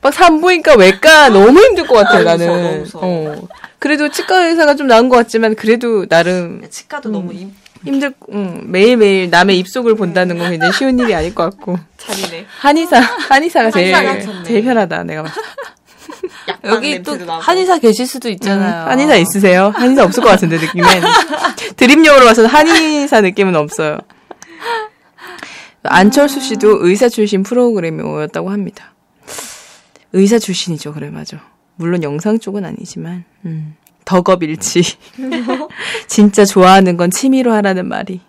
막 산부인과 외과 너무 힘들 것 같아 너무 나는. 무서워, 너무 무서워. 어. 그래도 치과 의사가 좀 나은 것 같지만 그래도 나름 치과도 너무 임, 힘들, 응, 매일매일 남의 입속을 본다는 건 굉장히 쉬운 일이 아닐 것 같고. 잔이네. 한의사, 한의사가 제일. 제일 편하다, 내가 봤을 때. [laughs] 약방 여기 또 나고. 한의사 계실 수도 있잖아요. 음, 한의사 있으세요? 한의사 없을 것 같은데, 느낌엔. [laughs] 드림용으로 봐서 한의사 느낌은 없어요. 안철수 씨도 의사 출신 프로그래머였다고 합니다. 의사 출신이죠, 그래, 맞아. 물론 영상 쪽은 아니지만, 음, 덕업일치. [laughs] 진짜 좋아하는 건 취미로 하라는 말이.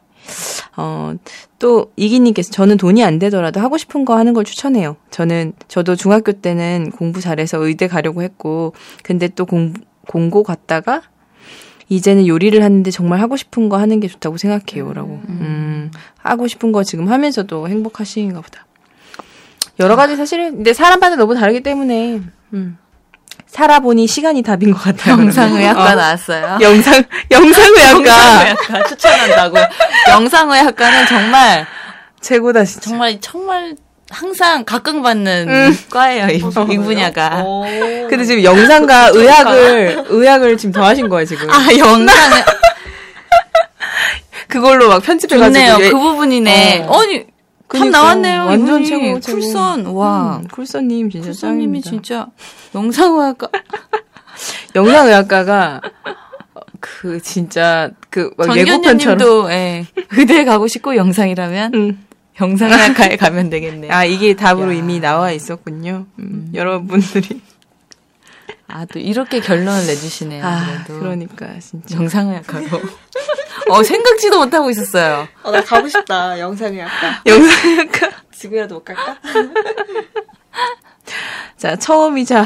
어, 또, 이기님께서 저는 돈이 안 되더라도 하고 싶은 거 하는 걸 추천해요. 저는, 저도 중학교 때는 공부 잘해서 의대 가려고 했고, 근데 또 공, 공고 갔다가, 이제는 요리를 하는데 정말 하고 싶은 거 하는 게 좋다고 생각해요라고. 음. 하고 싶은 거 지금 하면서도 행복하신가 보다. 여러 가지 사실은 근데 사람마다 너무 다르기 때문에 음. 살아보니 시간이 답인 것 같아요. 영상의학과 어. 나왔어요. 영상 영상의학과 영상의학과 추천한다고. 영상의학과는 정말 최고다 진짜. 정말 정말 항상 각광받는 음. 과예요. 이, 어, 이 분야가. 근데 지금 영상과 의학을 의학을 지금 더하신 거예요 지금. 아 영상을 그걸로 막 편집해가지고 좋네요. 예- 그 부분이네. 어. 아니 답 나왔네요. 완전. 최고, 최고. 쿨선 와. 음, 쿨선님 진짜 쿨선님이. 진짜 영상의학과 [laughs] 영상의학과가 그 진짜 그막 예고편처럼. 예, 의대 가고 싶고 영상이라면 음. 영상의학과에 가면 되겠네요. 아 이게 답으로 야. 이미 나와 있었군요. 음, 여러분들이 아 또 이렇게 결론을 내주시네요. 아 그래도 그러니까 진짜 영상의학과로. 어 생각지도 못하고 있었어요. 어, 나 가고 싶다. 영상의학과. 영상의학과 지금이라도 못 갈까? 자 처음이자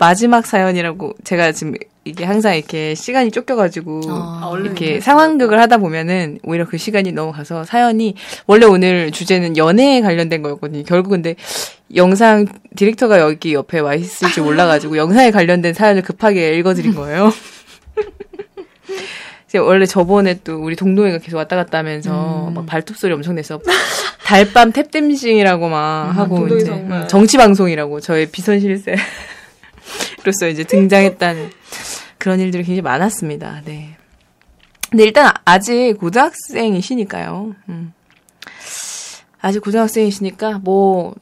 마지막 사연이라고 제가 지금 이게 항상 이렇게 시간이 쫓겨가지고 어, 얼른 이렇게. 상황극을 하다 보면은 오히려 그 시간이 넘어가서 사연이 원래 오늘 주제는 연애에 관련된 거였거든요. 결국 근데 영상 디렉터가 여기 옆에 와 있을지 몰라가지고 영상에 관련된 사연을 급하게 읽어드린 거예요. [laughs] 이제 원래 저번에 또 우리 동동이가 계속 왔다 갔다 하면서 음. 막 발톱 소리 엄청 내서 달밤 tap dancing이라고 막 하고 동동이 이제. 음, 정치 방송이라고 저의 비선 실세 로서 이제 등장했다는 그런 일들이 굉장히 많았습니다. 네. 근데 일단 아직 고등학생이시니까요. 음. 아직 고등학생이시니까 뭐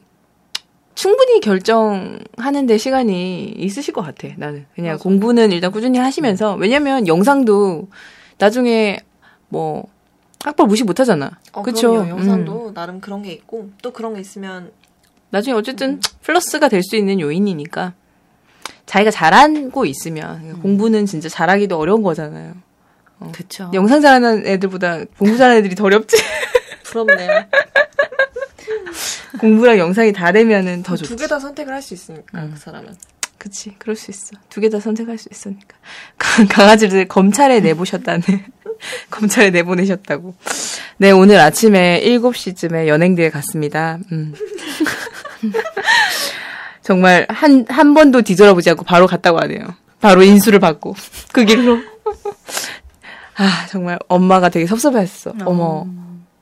충분히 결정하는데 시간이 있으실 것 같아. 나는 그냥 공부는 일단 꾸준히 하시면서 왜냐면 영상도 나중에 뭐 학벌 무시 못하잖아. 어, 그쵸? 그럼요. 영상도 음. 나름 그런 게 있고 또 그런 게 있으면 나중에 어쨌든 플러스가 될 수 있는 요인이니까 자기가 잘하고 있으면 그러니까 공부는 진짜 잘하기도 어려운 거잖아요. 그쵸. 영상 잘하는 애들보다 공부 잘하는 애들이 더 어렵지. [laughs] 부럽네요. [laughs] 공부랑 영상이 다 되면은 더 좋지. 두 개 다 선택을 할 수 있으니까 음. 그 사람은. 그치, 그럴 수 있어. 두 개 다 선택할 수 있으니까. [laughs] 강- 강아지를 검찰에 내보셨다는. 검찰에 내보내셨다고. 네, 오늘 아침에 7시쯤에 연행대에 갔습니다. 음. 정말 한, 한 번도 뒤돌아보지 않고 바로 갔다고 하네요. 바로 인수를 받고. [laughs] 그 길로. 아, 정말 엄마가 되게 섭섭했어. 어머.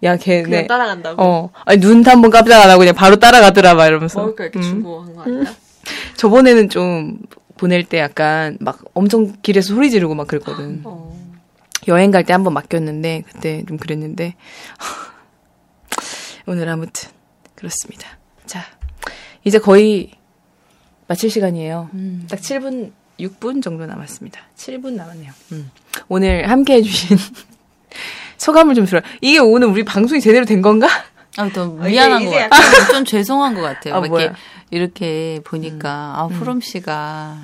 야, 걔, 그냥 네. 따라간다고. 어. 아니, 눈한번 깜짝 안 하고 그냥 바로 따라가더라, 막 이러면서. 먹을 거 이렇게 음. 주고 한 거 아니야? [laughs] 저번에는 좀 보낼 때 약간 막 엄청 길에서 소리 지르고 막 그랬거든. 어. 여행 갈 때 한번 맡겼는데 그때 좀 그랬는데 [laughs] 오늘 아무튼 그렇습니다. 자 이제 거의 마칠 시간이에요. 음. 딱 7분 6분 정도 남았습니다. 7분 남았네요. 음. 오늘 함께 해주신 [laughs] 소감을 좀 들어. 이게 오늘 우리 방송이 제대로 된 건가? 아, 또 미안한 것 약간- 같아요. 좀 죄송한 것 같아요. 아? 이렇게, 이렇게 보니까, 아, 후롬 씨가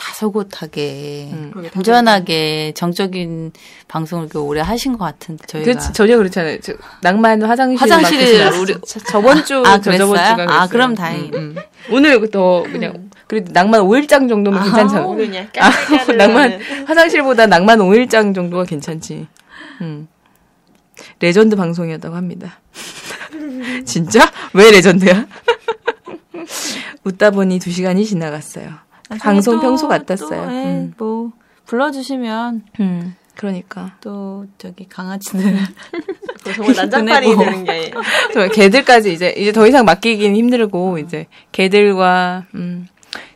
다소곳하게, 음. 안전하게, 정적인 방송을 오래 하신 것 같은, 저희가. 그렇지 전혀 그렇잖아요. 저, 낭만 화장실 화장실을? 우리- 저- 저번 주 아, 저 저번? 주가 아, 그랬어요. 그럼 다행이네. 음, 음. 오늘 더 그냥 그래도 낭만 5일장 정도면 괜찮잖아. 오늘 그냥 아, 낭만. 화장실보다 낭만 5일장 정도가 괜찮지. 음. 레전드 방송이었다고 합니다. [laughs] 진짜? 왜 legend야? [laughs] 웃다 보니 2시간이 지나갔어요. 방송 또, 평소 또, 같았어요. 예, 음. 뭐, 불러주시면, 음. 그러니까. 또, 저기, 강아지들. [laughs] 정말 [laughs] 난장판이. 되는 게. 정말 개들까지 이제 이제 더 이상 맡기기는 힘들고 이제 개들과 음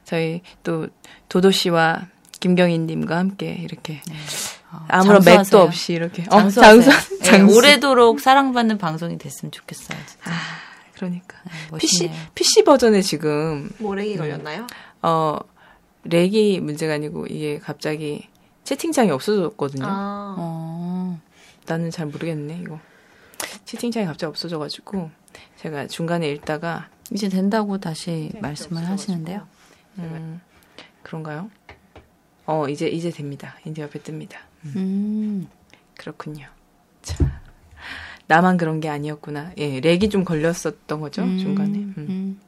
저희 또 도도 씨와 김경인 님과 함께 이렇게 아무런 맥도 장수하세요. 없이 이렇게 어. 장수 예, [laughs] 장수 오래도록 사랑받는 방송이 됐으면 좋겠어요. 진짜. 그러니까 네, PC 멋있네요. PC 버전에 지금 모래기 걸렸나요? 어 렉이 문제가 아니고 이게 갑자기 채팅창이 없어졌거든요. 아. 어, 나는 잘 모르겠네 이거 채팅창이 갑자기 없어져가지고 제가 중간에 읽다가 이제 된다고 다시 말씀을 하시는데요. 음, 그런가요? 어 이제 이제 됩니다. 이제 옆에 뜹니다. 음, 그렇군요. 자, 나만 그런 게 아니었구나. 예, 렉이 좀 걸렸었던 거죠 음, 중간에. 음. 음.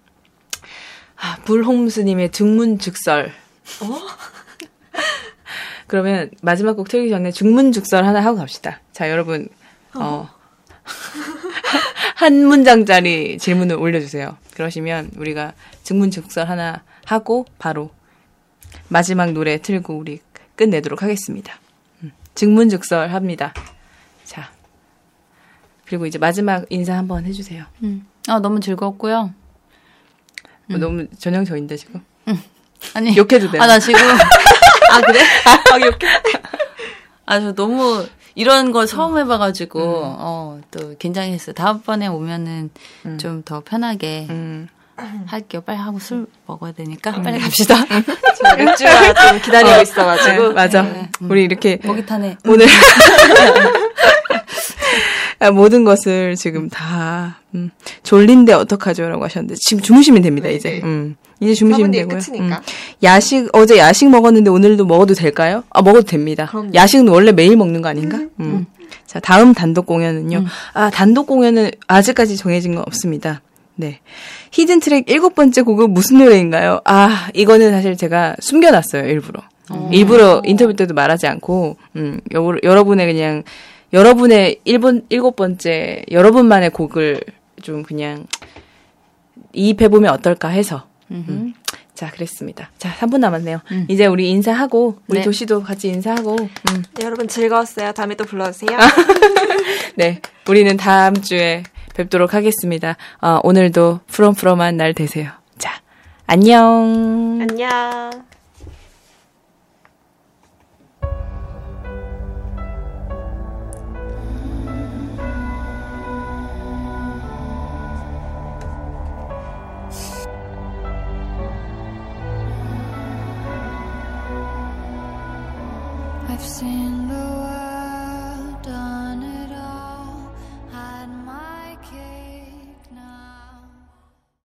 아, 불홈스님의 등문즉설. 그러면 마지막 곡 틀기 전에 중문죽설 하나 하고 갑시다. 자, 여러분, 어. [laughs] 한 문장짜리 질문을 올려주세요. 그러시면 우리가 중문죽설 하나 하고 바로 마지막 노래 틀고 우리 끝내도록 하겠습니다. 음, 증문즉설 합니다. 자. 그리고 이제 마지막 인사 한번 해주세요. 음. 아, 너무 즐거웠고요. 뭐 너무 전형적인데 지금. 아니. 욕해도 돼요. 아, 나 지금. [laughs] 아, 그래? 아, 욕해. 아, 저 너무 이런 걸 처음 해봐가지고, 어, 또 긴장했어요. 다음번에 오면은 좀더 편하게 음. 할게요. 빨리 하고 술 먹어야 되니까 빨리 갑시다. 제가 맥주가 좀 기다리고 있어가지고. 네, 맞아. 네. 우리 이렇게 목이 타네. 오늘 [laughs] 아, 모든 것을 지금 다 음, 졸린데 어떡하죠라고 하셨는데 지금 주무시면 됩니다 이제. 음, 이제 주무시면 4분 뒤에 되고요. 끝이니까. 음. 야식 어제 야식 먹었는데 오늘도 먹어도 될까요? 아 먹어도 됩니다. 그럼요. 야식은 원래 매일 먹는 거 아닌가? 음. 자 다음 단독 공연은요. 아 단독 공연은 아직까지 정해진 건 없습니다. 네. 히든 트랙 일곱 번째 곡은 무슨 노래인가요? 아, 이거는 사실 제가 숨겨놨어요, 일부러. 일부러 인터뷰 때도 말하지 않고, 음, 여, 여러분의 그냥, 여러분의 일본, 일곱 번째, 여러분만의 곡을 좀 그냥 이입해보면 어떨까 해서. 음. 자, 그랬습니다. 자, 3분 남았네요. 이제 우리 인사하고, 우리 네. 도시도 같이 인사하고, 음. 네, 여러분 즐거웠어요. 다음에 또 불러주세요. [laughs] 네. 우리는 다음 주에 뵙도록 하겠습니다. 어, 오늘도 프롬프롬한 날 되세요. 자, 안녕. 안녕.